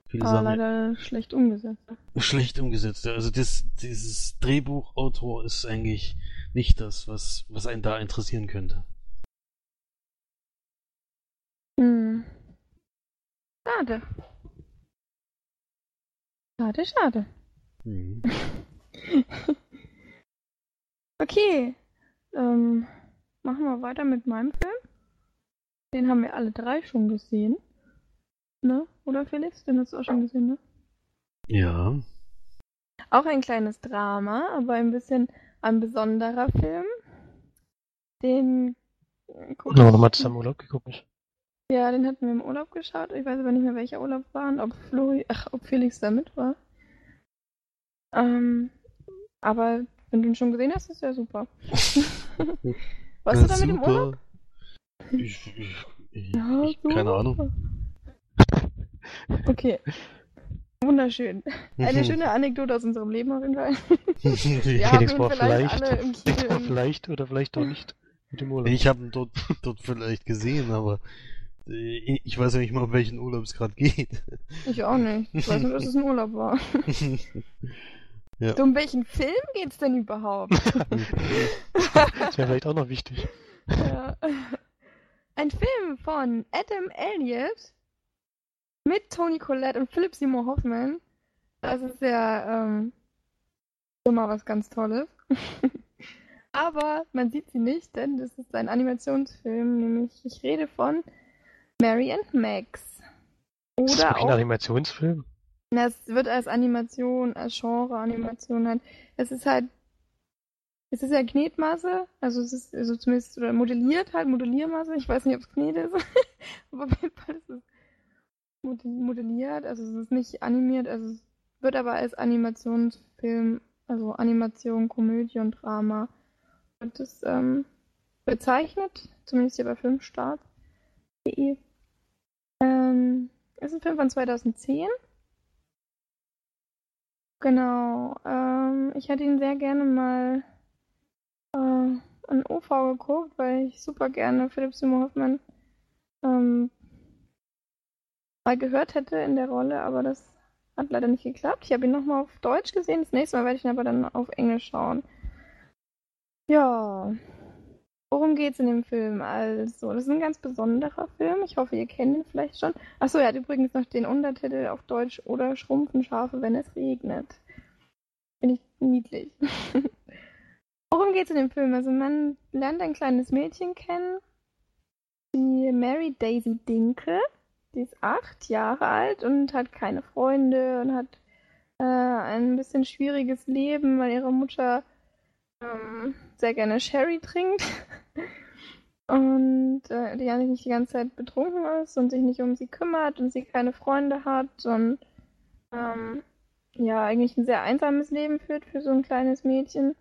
Speaker 3: Viele
Speaker 2: Aber
Speaker 3: Sachen
Speaker 2: leider schlecht umgesetzt.
Speaker 3: schlecht umgesetzt. Also das, dieses Drehbuchautor ist eigentlich nicht das, was, was einen da interessieren könnte.
Speaker 2: Hm. Schade. Schade, schade.
Speaker 3: Mhm.
Speaker 2: Okay. Ähm, machen wir weiter mit meinem Film. Den haben wir alle drei schon gesehen. Ne? Oder Felix? Den hast du auch schon gesehen, ne?
Speaker 3: Ja.
Speaker 2: Auch ein kleines Drama, aber ein bisschen ein besonderer Film. Den guck
Speaker 4: Haben wir
Speaker 2: ich-
Speaker 4: nochmal zusammen Urlaub geguckt.
Speaker 2: Ja, den hatten wir im Urlaub geschaut. Ich weiß aber nicht mehr, welcher Urlaub war und ob Flori, ach, ob Felix da mit war. Ähm, aber wenn du ihn schon gesehen hast, ist ja super. Warst du da mit im Urlaub?
Speaker 3: Ich, ich, ich,
Speaker 2: Ja,
Speaker 3: ich, keine. Ahnung.
Speaker 2: Okay. Wunderschön. Eine schöne Anekdote aus unserem Leben auf jeden Fall. Wir haben
Speaker 4: Felix war
Speaker 2: vielleicht
Speaker 4: vielleicht,
Speaker 2: alle im
Speaker 4: Felix war vielleicht oder vielleicht auch nicht mit dem Urlaub.
Speaker 3: Ich habe ihn dort, dort vielleicht gesehen, aber äh, ich weiß ja nicht mal, um welchen Urlaub es gerade geht.
Speaker 2: Ich auch nicht. Ich weiß nur, dass es ein Urlaub war.
Speaker 3: Ja.
Speaker 2: So, um welchen Film geht's denn überhaupt?
Speaker 4: Das wäre vielleicht auch noch wichtig.
Speaker 2: Ja. Ein Film von Adam Elliott mit Tony Collette und Philip Seymour Hoffman. Das ist ja ähm, mal was ganz Tolles. Aber man sieht sie nicht, denn das ist ein Animationsfilm, nämlich ich rede von Mary and Max.
Speaker 4: Ist das
Speaker 2: Oder
Speaker 4: wirklich ein
Speaker 2: auch
Speaker 4: Animationsfilm?
Speaker 2: Es wird als Animation, als Genre-Animation halt. Es ist halt. Es ist ja Knetmasse, also es ist also zumindest oder modelliert halt, Modelliermasse. Ich weiß nicht, ob es Knet ist. aber auf jeden Fall ist es mode- modelliert, also es ist nicht animiert, also es wird aber als Animationsfilm, also Animation, Komödie und Drama wird es ähm, bezeichnet, zumindest hier bei Filmstart.de. Ähm, ist ein Film von 2010. Genau. Ähm, ich hätte ihn sehr gerne mal äh, OV geguckt, weil ich super gerne Philipp Seymour Hoffmann ähm, mal gehört hätte in der Rolle, aber das hat leider nicht geklappt. Ich habe ihn nochmal auf Deutsch gesehen. Das nächste Mal werde ich ihn aber dann auf Englisch schauen. Ja. Worum geht's in dem Film? Also, das ist ein ganz besonderer Film. Ich hoffe, ihr kennt ihn vielleicht schon. Achso, er hat übrigens noch den Untertitel auf Deutsch oder Schrumpfen Schafe, wenn es regnet. Finde ich niedlich. Worum geht's in dem Film? Also, man lernt ein kleines Mädchen kennen, die Mary Daisy Dinkel. Die ist acht Jahre alt und hat keine Freunde und hat äh, ein bisschen schwieriges Leben, weil ihre Mutter ähm, sehr gerne Sherry trinkt und äh, die eigentlich nicht die ganze Zeit betrunken ist und sich nicht um sie kümmert und sie keine Freunde hat und ähm, ja, eigentlich ein sehr einsames Leben führt für so ein kleines Mädchen.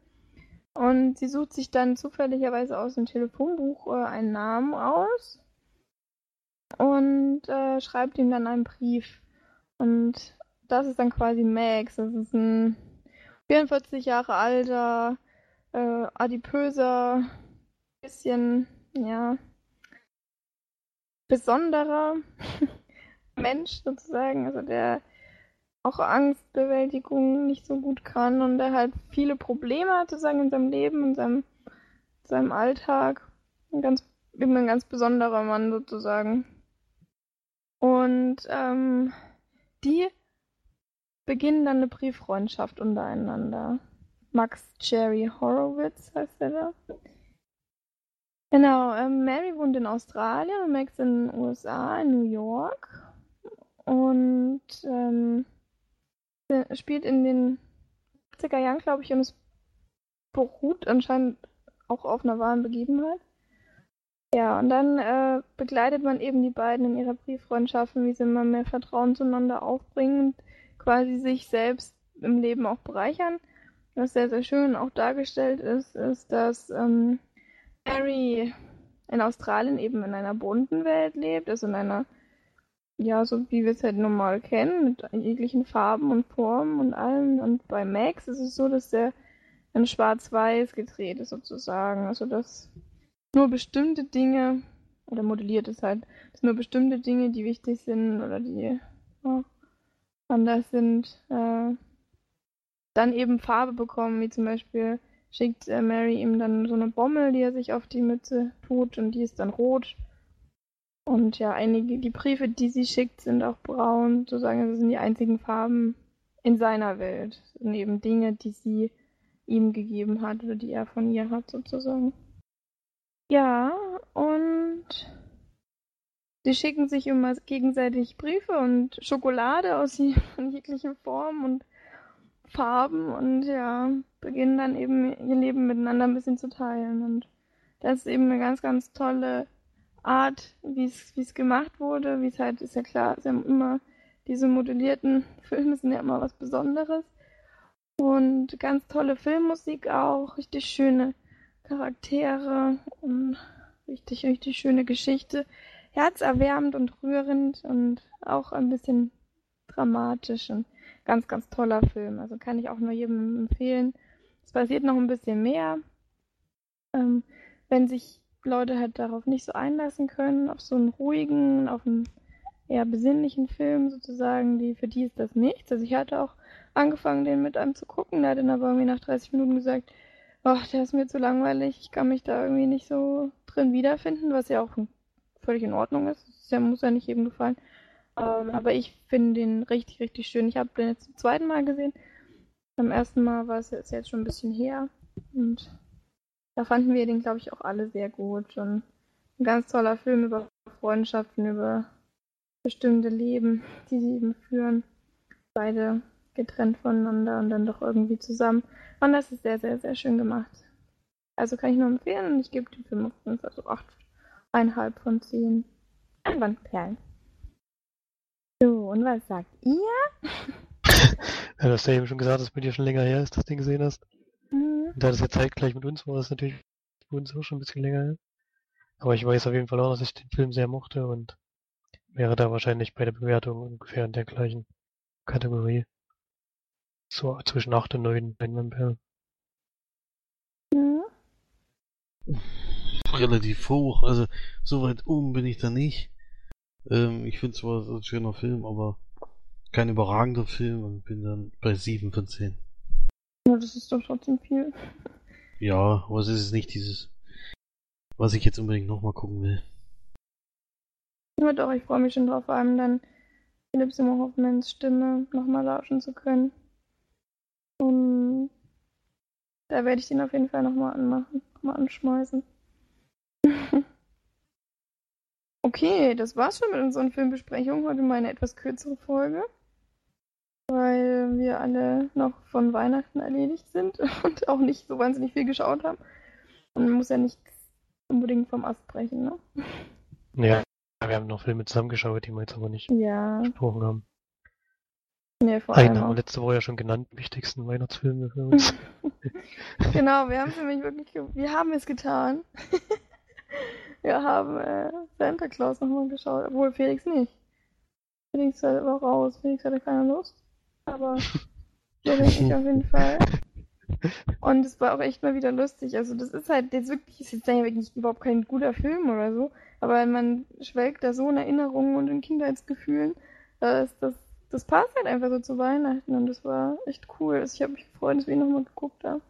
Speaker 2: Und sie sucht sich dann zufälligerweise aus dem Telefonbuch äh, einen Namen aus und äh, schreibt ihm dann einen Brief. Und das ist dann quasi Max. Das ist ein 44 Jahre alter, äh, adipöser, bisschen, ja, besonderer Mensch sozusagen. Also der auch Angstbewältigung nicht so gut kann und der halt viele Probleme hat, sozusagen in seinem Leben, in seinem, seinem Alltag. Ein ganz, eben ein ganz besonderer Mann sozusagen. Und ähm, die beginnen dann eine Brieffreundschaft untereinander. Max Jerry Horowitz heißt er da. Genau, ähm, Mary wohnt in Australien und Max in den USA, in New York. Und ähm, spielt in den 70er Jahren, glaube ich, und es beruht anscheinend auch auf einer wahren Begebenheit. Ja, und dann äh, begleitet man eben die beiden in ihrer Brieffreundschaften, wie sie immer mehr Vertrauen zueinander aufbringen und quasi sich selbst im Leben auch bereichern. Was sehr, sehr schön auch dargestellt ist, ist, dass ähm, Harry in Australien eben in einer bunten Welt lebt, also in einer, ja, so wie wir es halt normal kennen, mit jeglichen Farben und Formen und allem. Und bei Max ist es so, dass der in Schwarz-Weiß gedreht ist sozusagen. Also dass nur bestimmte Dinge, oder modelliert es halt, dass nur bestimmte Dinge, die wichtig sind oder die ja, anders sind, äh, dann eben Farbe bekommen, wie zum Beispiel schickt äh, Mary ihm dann so eine Bommel, die er sich auf die Mütze tut und die ist dann rot. Und ja, einige, die Briefe, die sie schickt, sind auch braun, sozusagen, das sind die einzigen Farben in seiner Welt. Das sind eben Dinge, die sie ihm gegeben hat oder die er von ihr hat, sozusagen. Ja, und sie schicken sich immer gegenseitig Briefe und Schokolade aus jeglichen Formen und Farben und ja, beginnen dann eben ihr Leben miteinander ein bisschen zu teilen. Und das ist eben eine ganz, ganz tolle Art, wie es gemacht wurde, wie es halt, ist ja klar, sie haben immer diese modellierten Filme sind ja immer was Besonderes. Und ganz tolle Filmmusik auch, richtig schöne Charaktere und richtig, richtig schöne Geschichte. Herzerwärmend und rührend und auch ein bisschen dramatisch und ganz, ganz toller Film. Also kann ich auch nur jedem empfehlen. Es passiert noch ein bisschen mehr. Ähm, wenn sich Leute halt darauf nicht so einlassen können, auf so einen ruhigen, auf einen eher besinnlichen Film sozusagen, die, für die ist das nichts. Also ich hatte auch angefangen, den mit einem zu gucken, der hat dann aber irgendwie nach 30 Minuten gesagt, ach, der ist mir zu langweilig, ich kann mich da irgendwie nicht so drin wiederfinden, was ja auch völlig in Ordnung ist. Das muss ja nicht jedem gefallen. Ähm, aber ich finde den richtig, richtig schön. Ich habe den jetzt zum zweiten Mal gesehen. Beim ersten Mal war es jetzt, jetzt schon ein bisschen her. Und da fanden wir den, glaube ich, auch alle sehr gut. Und ein ganz toller Film über Freundschaften, über bestimmte Leben, die sie eben führen. Beide getrennt voneinander und dann doch irgendwie zusammen. Und das ist sehr, sehr, sehr schön gemacht. Also kann ich nur empfehlen und ich gebe dem Film auf jeden Fall so 8,5 von 10 Einwandperlen. So, und was sagt ihr?
Speaker 4: ja, du hast ja eben schon gesagt, dass es bei dir schon länger her ist, das Ding gesehen hast. Mhm. Und da das ja zeitgleich mit uns war, ist natürlich bei uns auch schon ein bisschen länger her. Aber ich weiß auf jeden Fall auch, dass ich den Film sehr mochte und wäre da wahrscheinlich bei der Bewertung ungefähr in der gleichen Kategorie. So zwischen 8 und 9 Einwandperlen.
Speaker 3: Mhm. Relativ hoch, also so weit oben bin ich da nicht. Ähm, ich finde zwar ein schöner Film, aber kein überragender Film und bin dann bei 7 von 10.
Speaker 2: Ja, das ist doch trotzdem viel.
Speaker 3: Ja, aber es ist nicht dieses, was ich jetzt unbedingt nochmal gucken will.
Speaker 2: Ja, doch, ich freue mich schon drauf, vor allem dann Philipp Simon Hoffmans Stimme nochmal lauschen zu können. Und da werde ich den auf jeden Fall nochmal anmachen, nochmal anschmeißen. Okay, das war's schon mit unseren Filmbesprechungen. Heute mal eine etwas kürzere Folge. Weil wir alle noch von Weihnachten erledigt sind und auch nicht so wahnsinnig viel geschaut haben. Und man muss ja nicht unbedingt vom Ast brechen, ne?
Speaker 4: Ja, wir haben noch Filme zusammengeschaut, die wir jetzt aber nicht
Speaker 2: ja.
Speaker 4: besprochen haben.
Speaker 2: Nee, vor
Speaker 4: Einen haben wir letzte Woche ja schon genannt, wichtigsten Weihnachtsfilme für uns.
Speaker 2: genau, wir haben es nämlich wirklich, wir haben es getan. Wir haben äh, Santa Claus nochmal geschaut, obwohl Felix nicht. Felix war raus, Felix hatte keine Lust. Aber der denke ich auf jeden Fall. Und es war auch echt mal wieder lustig. Also das ist halt jetzt wirklich, ist jetzt wirklich überhaupt kein guter Film oder so, aber man schwelgt da so in Erinnerungen und in Kindheitsgefühlen, da ist das das passt halt einfach so zu Weihnachten und das war echt cool. Also ich habe mich gefreut, dass wir ihn nochmal geguckt haben.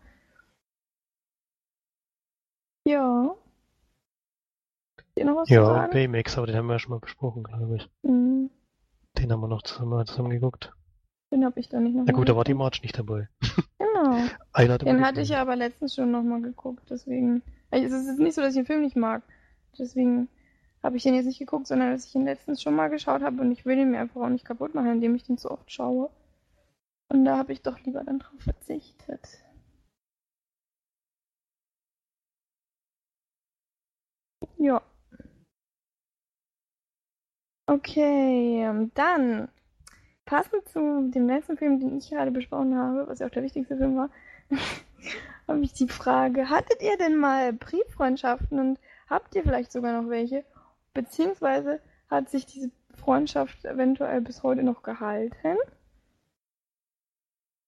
Speaker 2: Ja. Ihr noch was zu
Speaker 4: Ja,
Speaker 2: sagen?
Speaker 4: Baymax, aber den haben wir ja schon mal besprochen, glaube ich.
Speaker 2: Mhm.
Speaker 4: Den haben wir noch zusammen, zusammen geguckt.
Speaker 2: Den habe ich da nicht noch
Speaker 4: Na gut, da war die. March nicht dabei.
Speaker 2: Genau.
Speaker 4: Einer hat
Speaker 2: Den hatte ich ja aber letztens schon nochmal geguckt, deswegen. Also Es ist nicht so, dass ich den Film nicht mag. Deswegen habe ich den jetzt nicht geguckt, sondern dass ich ihn letztens schon mal geschaut habe und ich will ihn mir einfach auch nicht kaputt machen, indem ich den zu oft schaue. Und da habe ich doch lieber dann drauf verzichtet. Ja. Okay, ähm, dann passend zu dem letzten Film, den ich gerade besprochen habe, was ja auch der wichtigste Film war, habe ich die Frage, hattet ihr denn mal Brieffreundschaften und habt ihr vielleicht sogar noch welche? Beziehungsweise hat sich diese Freundschaft eventuell bis heute noch gehalten?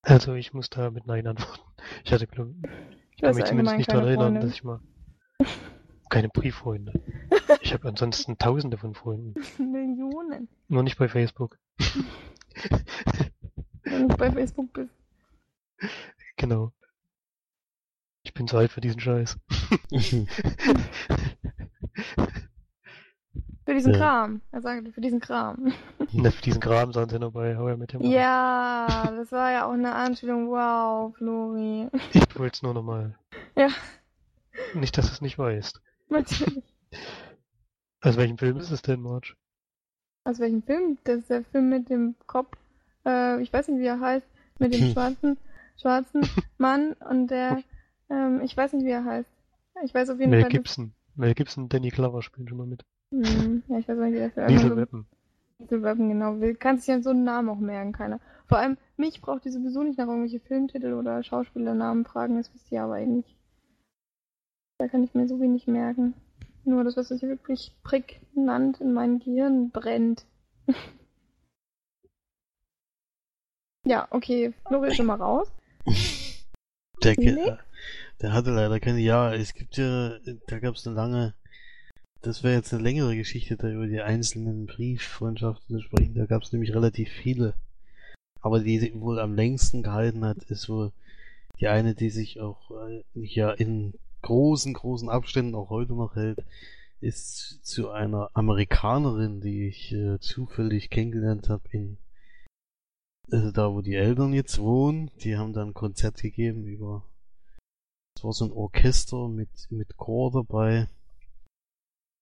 Speaker 4: Also ich muss da mit Nein antworten. Ich hatte, glaub, ich kann mich zumindest nicht
Speaker 2: keine
Speaker 4: daran erinnern, dass ich mal keine Brieffreunde. Ich habe ansonsten tausende von Freunden.
Speaker 2: Millionen.
Speaker 4: Nur nicht bei Facebook.
Speaker 2: Wenn du bei Facebook bist.
Speaker 4: Genau. Ich bin zu alt für diesen Scheiß.
Speaker 2: Für diesen
Speaker 3: Ja.
Speaker 2: Kram. Er sagte, für diesen Kram.
Speaker 4: Ne, für diesen Kram sahen sie noch bei How I Met Your Mother.
Speaker 2: Ja, das war ja auch eine Anspielung. Wow, Flori.
Speaker 4: Ich wollte es nur nochmal.
Speaker 2: Ja.
Speaker 4: Nicht, dass du es nicht weißt.
Speaker 2: Natürlich.
Speaker 4: Aus welchem Film ist es denn, Marge?
Speaker 2: Aus welchem Film? Das ist der Film mit dem Kopf, äh, ich weiß nicht, wie er heißt, mit dem schwarzen, schwarzen Mann und der, ähm, ich weiß nicht, wie er heißt. Ich weiß auf jeden
Speaker 4: Mel
Speaker 2: Fall. dass-
Speaker 4: Gibson. Mel Gibson und Danny Glover spielen schon mal mit.
Speaker 2: Hm, ja, ich weiß auch nicht, wie der Film
Speaker 4: Liesel
Speaker 2: so,
Speaker 4: Weapon.
Speaker 2: Liesel Weapon, genau. Kann sich an so einen Namen auch merken, keiner. Vor allem, mich braucht die sowieso nicht nach irgendwelche Filmtitel oder Schauspielernamen fragen, das wisst ihr aber eigentlich. Da kann ich mir so wenig merken. Nur das, was sich wirklich prägnant in mein Gehirn brennt. ja, okay, Flori ist schon mal raus.
Speaker 3: Der,
Speaker 2: Nee?
Speaker 3: Der hatte leider keine. Ja, es gibt ja, da gab es eine lange. Das wäre jetzt eine längere Geschichte, da über die einzelnen Brieffreundschaften zu sprechen. Da gab es nämlich relativ viele. Aber die sich wohl am längsten gehalten hat, ist wohl die eine, die sich auch äh, ja in großen, großen Abständen auch heute noch hält, ist zu einer Amerikanerin, die ich äh, zufällig kennengelernt habe in also da, wo die Eltern jetzt wohnen. Die haben dann ein Konzert gegeben über es war so ein Orchester mit, mit Chor dabei.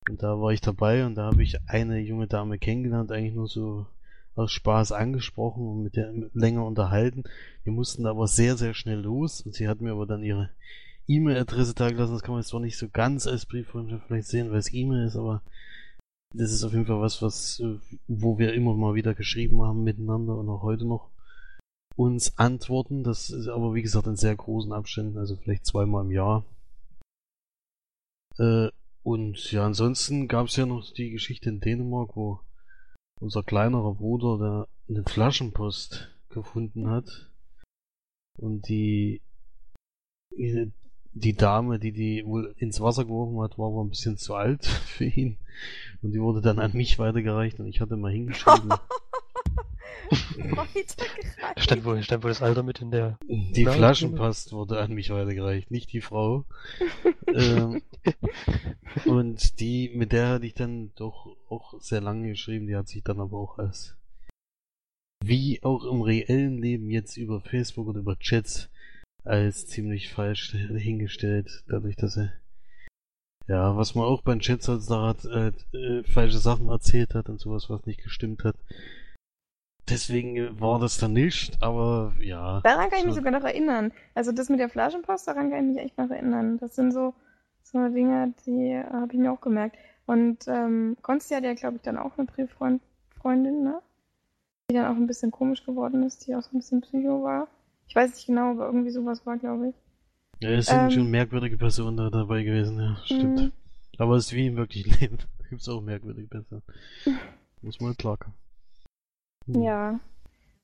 Speaker 3: Und da war ich dabei und da habe ich eine junge Dame kennengelernt, eigentlich nur so aus Spaß angesprochen und mit der länger unterhalten. Wir mussten aber sehr, sehr schnell los und sie hat mir aber dann ihre E-Mail-Adresse da gelassen. Das kann man jetzt zwar nicht so ganz als Brieffreundschaft vielleicht sehen, weil es E-Mail ist, aber das ist auf jeden Fall was, was, äh, wo wir immer mal wieder geschrieben haben miteinander und auch heute noch uns antworten. Das ist aber wie gesagt in sehr großen Abständen, also vielleicht zweimal im Jahr. Äh, und ja, ansonsten gab es ja noch die Geschichte in Dänemark, wo unser kleinerer Bruder da eine Flaschenpost gefunden hat und die die Dame, die die wohl ins Wasser geworfen hat, war aber ein bisschen zu alt für ihn und die wurde dann an mich weitergereicht und ich hatte mal hingeschrieben.
Speaker 4: Stand wohl, stand wohl das Alter mit in der.
Speaker 3: Die
Speaker 4: Nein,
Speaker 3: Flaschenpost wurde an mich weitergereicht, nicht die Frau. ähm, und die, mit der hatte ich dann doch auch sehr lange geschrieben, die hat sich dann aber auch als wie auch im reellen Leben jetzt über Facebook oder über Chats als ziemlich falsch hingestellt, dadurch, dass er ja, was man auch beim Chats hat, äh, äh, falsche Sachen erzählt hat und sowas, was nicht gestimmt hat. Deswegen war das dann nicht, aber ja.
Speaker 2: Daran kann ich mich
Speaker 3: so-
Speaker 2: sogar noch erinnern. Also das mit der Flaschenpost, daran kann ich mich echt noch erinnern. Das sind so, so Dinge, die äh, habe ich mir auch gemerkt. Und ähm, Konsti hat ja, glaube ich, dann auch eine Brieffreundin, ne? Die dann auch ein bisschen komisch geworden ist, die auch so ein bisschen Psycho war. Ich weiß nicht genau, aber irgendwie sowas war, glaube ich.
Speaker 3: Ja, es sind
Speaker 2: Ähm,
Speaker 3: schon merkwürdige Personen da dabei gewesen, ja, stimmt.
Speaker 2: Mhm.
Speaker 3: Aber es ist wie im wirklichen Leben. Da gibt's auch merkwürdige Personen. Muss man klarkommen. Hm.
Speaker 2: Ja.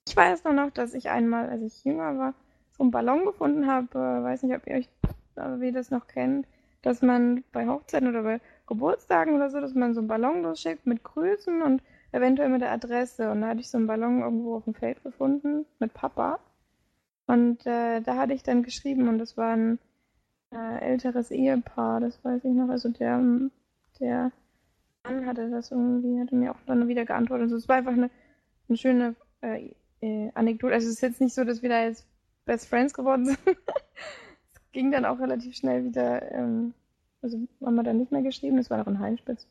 Speaker 2: Ich weiß nur noch, dass ich einmal, als ich jünger war, so einen Ballon gefunden habe. Äh, weiß nicht, ob ihr euch, äh, wie ihr das noch kennt, dass man bei Hochzeiten oder bei Geburtstagen oder so, dass man so einen Ballon losschickt mit Grüßen und eventuell mit der Adresse. Und da hatte ich so einen Ballon irgendwo auf dem Feld gefunden mit Papa. Und äh, da hatte ich dann geschrieben und das war ein äh, älteres Ehepaar, das weiß ich noch. Also der, der Mann hatte das irgendwie, hatte mir auch dann wieder geantwortet. Also es war einfach eine, eine schöne äh, äh, Anekdote. Also es ist jetzt nicht so, dass wir da jetzt Best Friends geworden sind. es ging dann auch relativ schnell wieder, ähm, also haben wir dann nicht mehr geschrieben, das war noch in Heimspitz.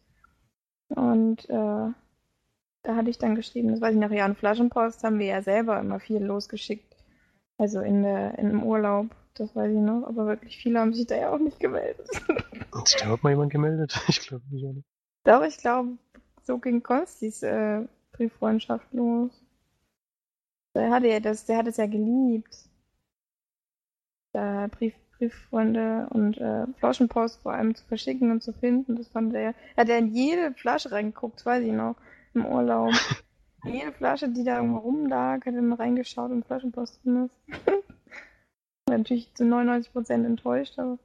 Speaker 2: Und äh, da hatte ich dann geschrieben, das weiß ich noch, ja, an Flaschenpost haben wir ja selber immer viel losgeschickt. Also in der, in dem Urlaub, das weiß ich noch, aber wirklich viele haben sich da ja auch nicht gemeldet.
Speaker 4: Hat sich da überhaupt mal jemand gemeldet? Ich glaube nicht, oder?
Speaker 2: Doch, ich glaube, so ging Konstis äh, Brieffreundschaft los. Der hatte ja das, der hat es ja geliebt. Da Brief, Brieffreunde und äh, Flaschenpost vor allem zu verschicken und zu finden. Das fand er. Er hat ja in jede Flasche reingeguckt, das weiß ich noch, im Urlaub. jede Flasche, die da irgendwo rumlag, hat er mal reingeschaut und Flaschenpost drin ist. Natürlich zu 99% enttäuscht, aber.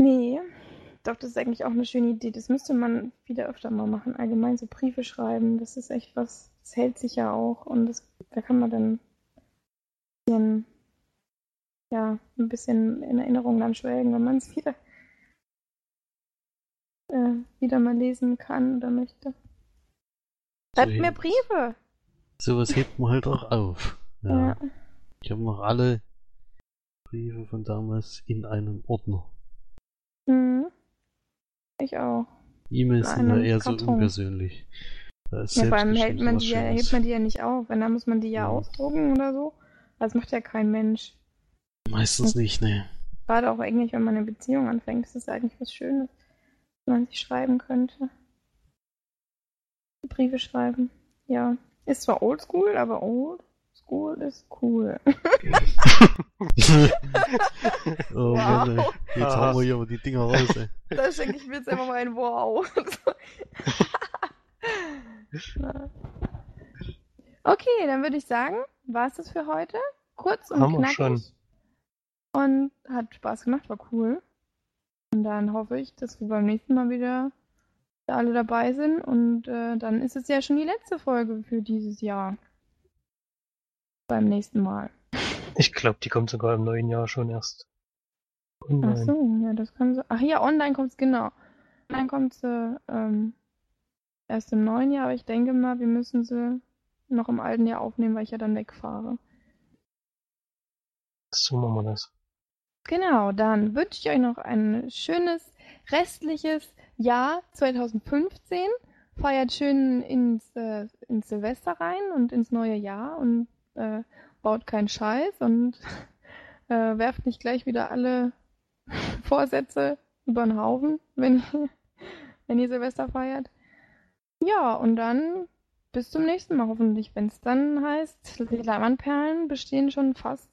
Speaker 2: Nee. Doch, das ist eigentlich auch eine schöne Idee. Das müsste man wieder öfter mal machen. Allgemein so Briefe schreiben. Das ist echt was, das hält sich ja auch. Und das, da kann man dann ein bisschen, ja, ein bisschen in Erinnerung dann schwelgen, wenn man es wieder, äh, wieder mal lesen kann oder möchte. Schreibt
Speaker 3: So
Speaker 2: mir Briefe!
Speaker 3: Sowas hebt man halt auch auf. Ja.
Speaker 2: Ja.
Speaker 3: Ich habe noch alle Briefe von damals in einem Ordner.
Speaker 2: Mhm. Ich auch.
Speaker 3: E-Mails
Speaker 2: In
Speaker 3: sind ja eher so
Speaker 2: Karton.
Speaker 3: unpersönlich. Da ist
Speaker 2: Ja, vor allem hält man, die ja, hebt man die ja nicht auf. Wenn, dann muss man die ja
Speaker 3: Ja.
Speaker 2: ausdrucken oder so. Das macht ja kein Mensch.
Speaker 3: Meistens nicht, ne.
Speaker 2: Gerade auch eigentlich, wenn man eine Beziehung anfängt, ist das eigentlich was Schönes, wenn man sich schreiben könnte. Briefe schreiben. Ja. Ist zwar oldschool, aber old school ist cool.
Speaker 3: oh
Speaker 2: Wow.
Speaker 3: Mann, ey. Jetzt hauen wir hier aber die Dinger raus, ey.
Speaker 2: Da schenke ich mir jetzt einfach mal ein Wow. Okay, dann würde ich sagen, war es das für heute. Kurz und
Speaker 4: Haben wir
Speaker 2: knackig.
Speaker 4: schon.
Speaker 2: Und hat Spaß gemacht, war cool. Und dann hoffe ich, dass wir beim nächsten Mal wieder alle dabei sind. Und äh, dann ist es ja schon die letzte Folge für dieses Jahr. Beim nächsten Mal.
Speaker 4: Ich glaube, die kommt sogar im neuen Jahr schon erst.
Speaker 2: Ach
Speaker 4: Online.
Speaker 2: so, ja, das kann so. Ach ja, online kommt's genau. Online kommt sie ähm, erst im neuen Jahr, aber ich denke mal, wir müssen sie noch im alten Jahr aufnehmen, weil ich ja dann wegfahre.
Speaker 4: So machen wir das.
Speaker 2: Genau, dann wünsche ich euch noch ein schönes restliches Jahr 2015. Feiert schön ins, äh, ins Silvester rein und ins neue Jahr und äh, baut keinen Scheiß und äh, werft nicht gleich wieder alle Vorsätze über den Haufen, wenn, wenn ihr Silvester feiert. Ja, und dann bis zum nächsten Mal hoffentlich, wenn es dann heißt, die Leimannperlen bestehen schon fast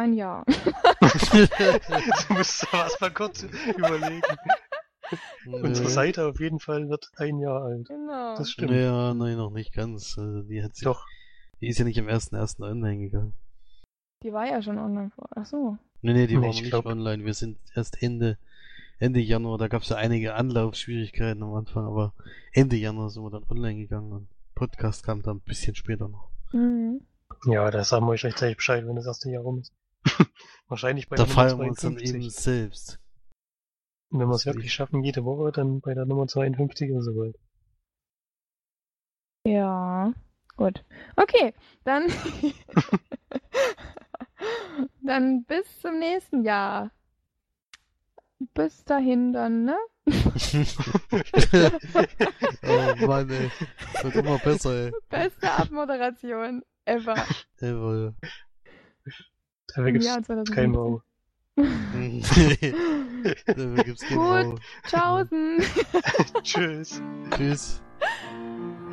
Speaker 2: ein Jahr.
Speaker 4: du musst aber erstmal kurz überlegen. Unsere
Speaker 3: Äh,
Speaker 4: Seite auf jeden Fall wird ein Jahr alt.
Speaker 2: Genau.
Speaker 4: Das stimmt.
Speaker 3: Ja, nein, noch nicht ganz. Also die hat sich,
Speaker 4: Doch,
Speaker 3: die ist ja nicht am 1.1. online gegangen.
Speaker 2: Die war ja schon online vor. Ach so.
Speaker 3: Nee, nee, die
Speaker 4: Nee,
Speaker 3: war nicht
Speaker 4: glaub-
Speaker 3: online. Wir sind erst Ende, Ende Januar, da gab es ja einige Anlaufschwierigkeiten am Anfang, aber Ende Januar sind wir dann online gegangen und Podcast kam dann ein bisschen später noch.
Speaker 2: Mhm.
Speaker 4: ja, da sagen wir euch rechtzeitig Bescheid, wenn das erste Jahr rum ist. Wahrscheinlich bei
Speaker 3: da
Speaker 4: der Nummer
Speaker 3: feiern wir uns dann
Speaker 4: 52.
Speaker 3: eben selbst.
Speaker 4: Und wenn wir es wirklich schaffen, jede Woche, dann bei der Nummer 52 oder so weit.
Speaker 2: Ja. Gut. Okay, dann. dann bis zum nächsten Jahr. Bis dahin dann, ne?
Speaker 3: oh Mann, ey. Wird immer besser, ey.
Speaker 2: Beste Abmoderation ever
Speaker 3: Jawohl.
Speaker 4: Dafür
Speaker 2: es
Speaker 4: kein Mau.
Speaker 3: Dafür gibt's kein Mau.
Speaker 2: Gut, tschaußen.
Speaker 4: Tschüss.
Speaker 3: Tschüss.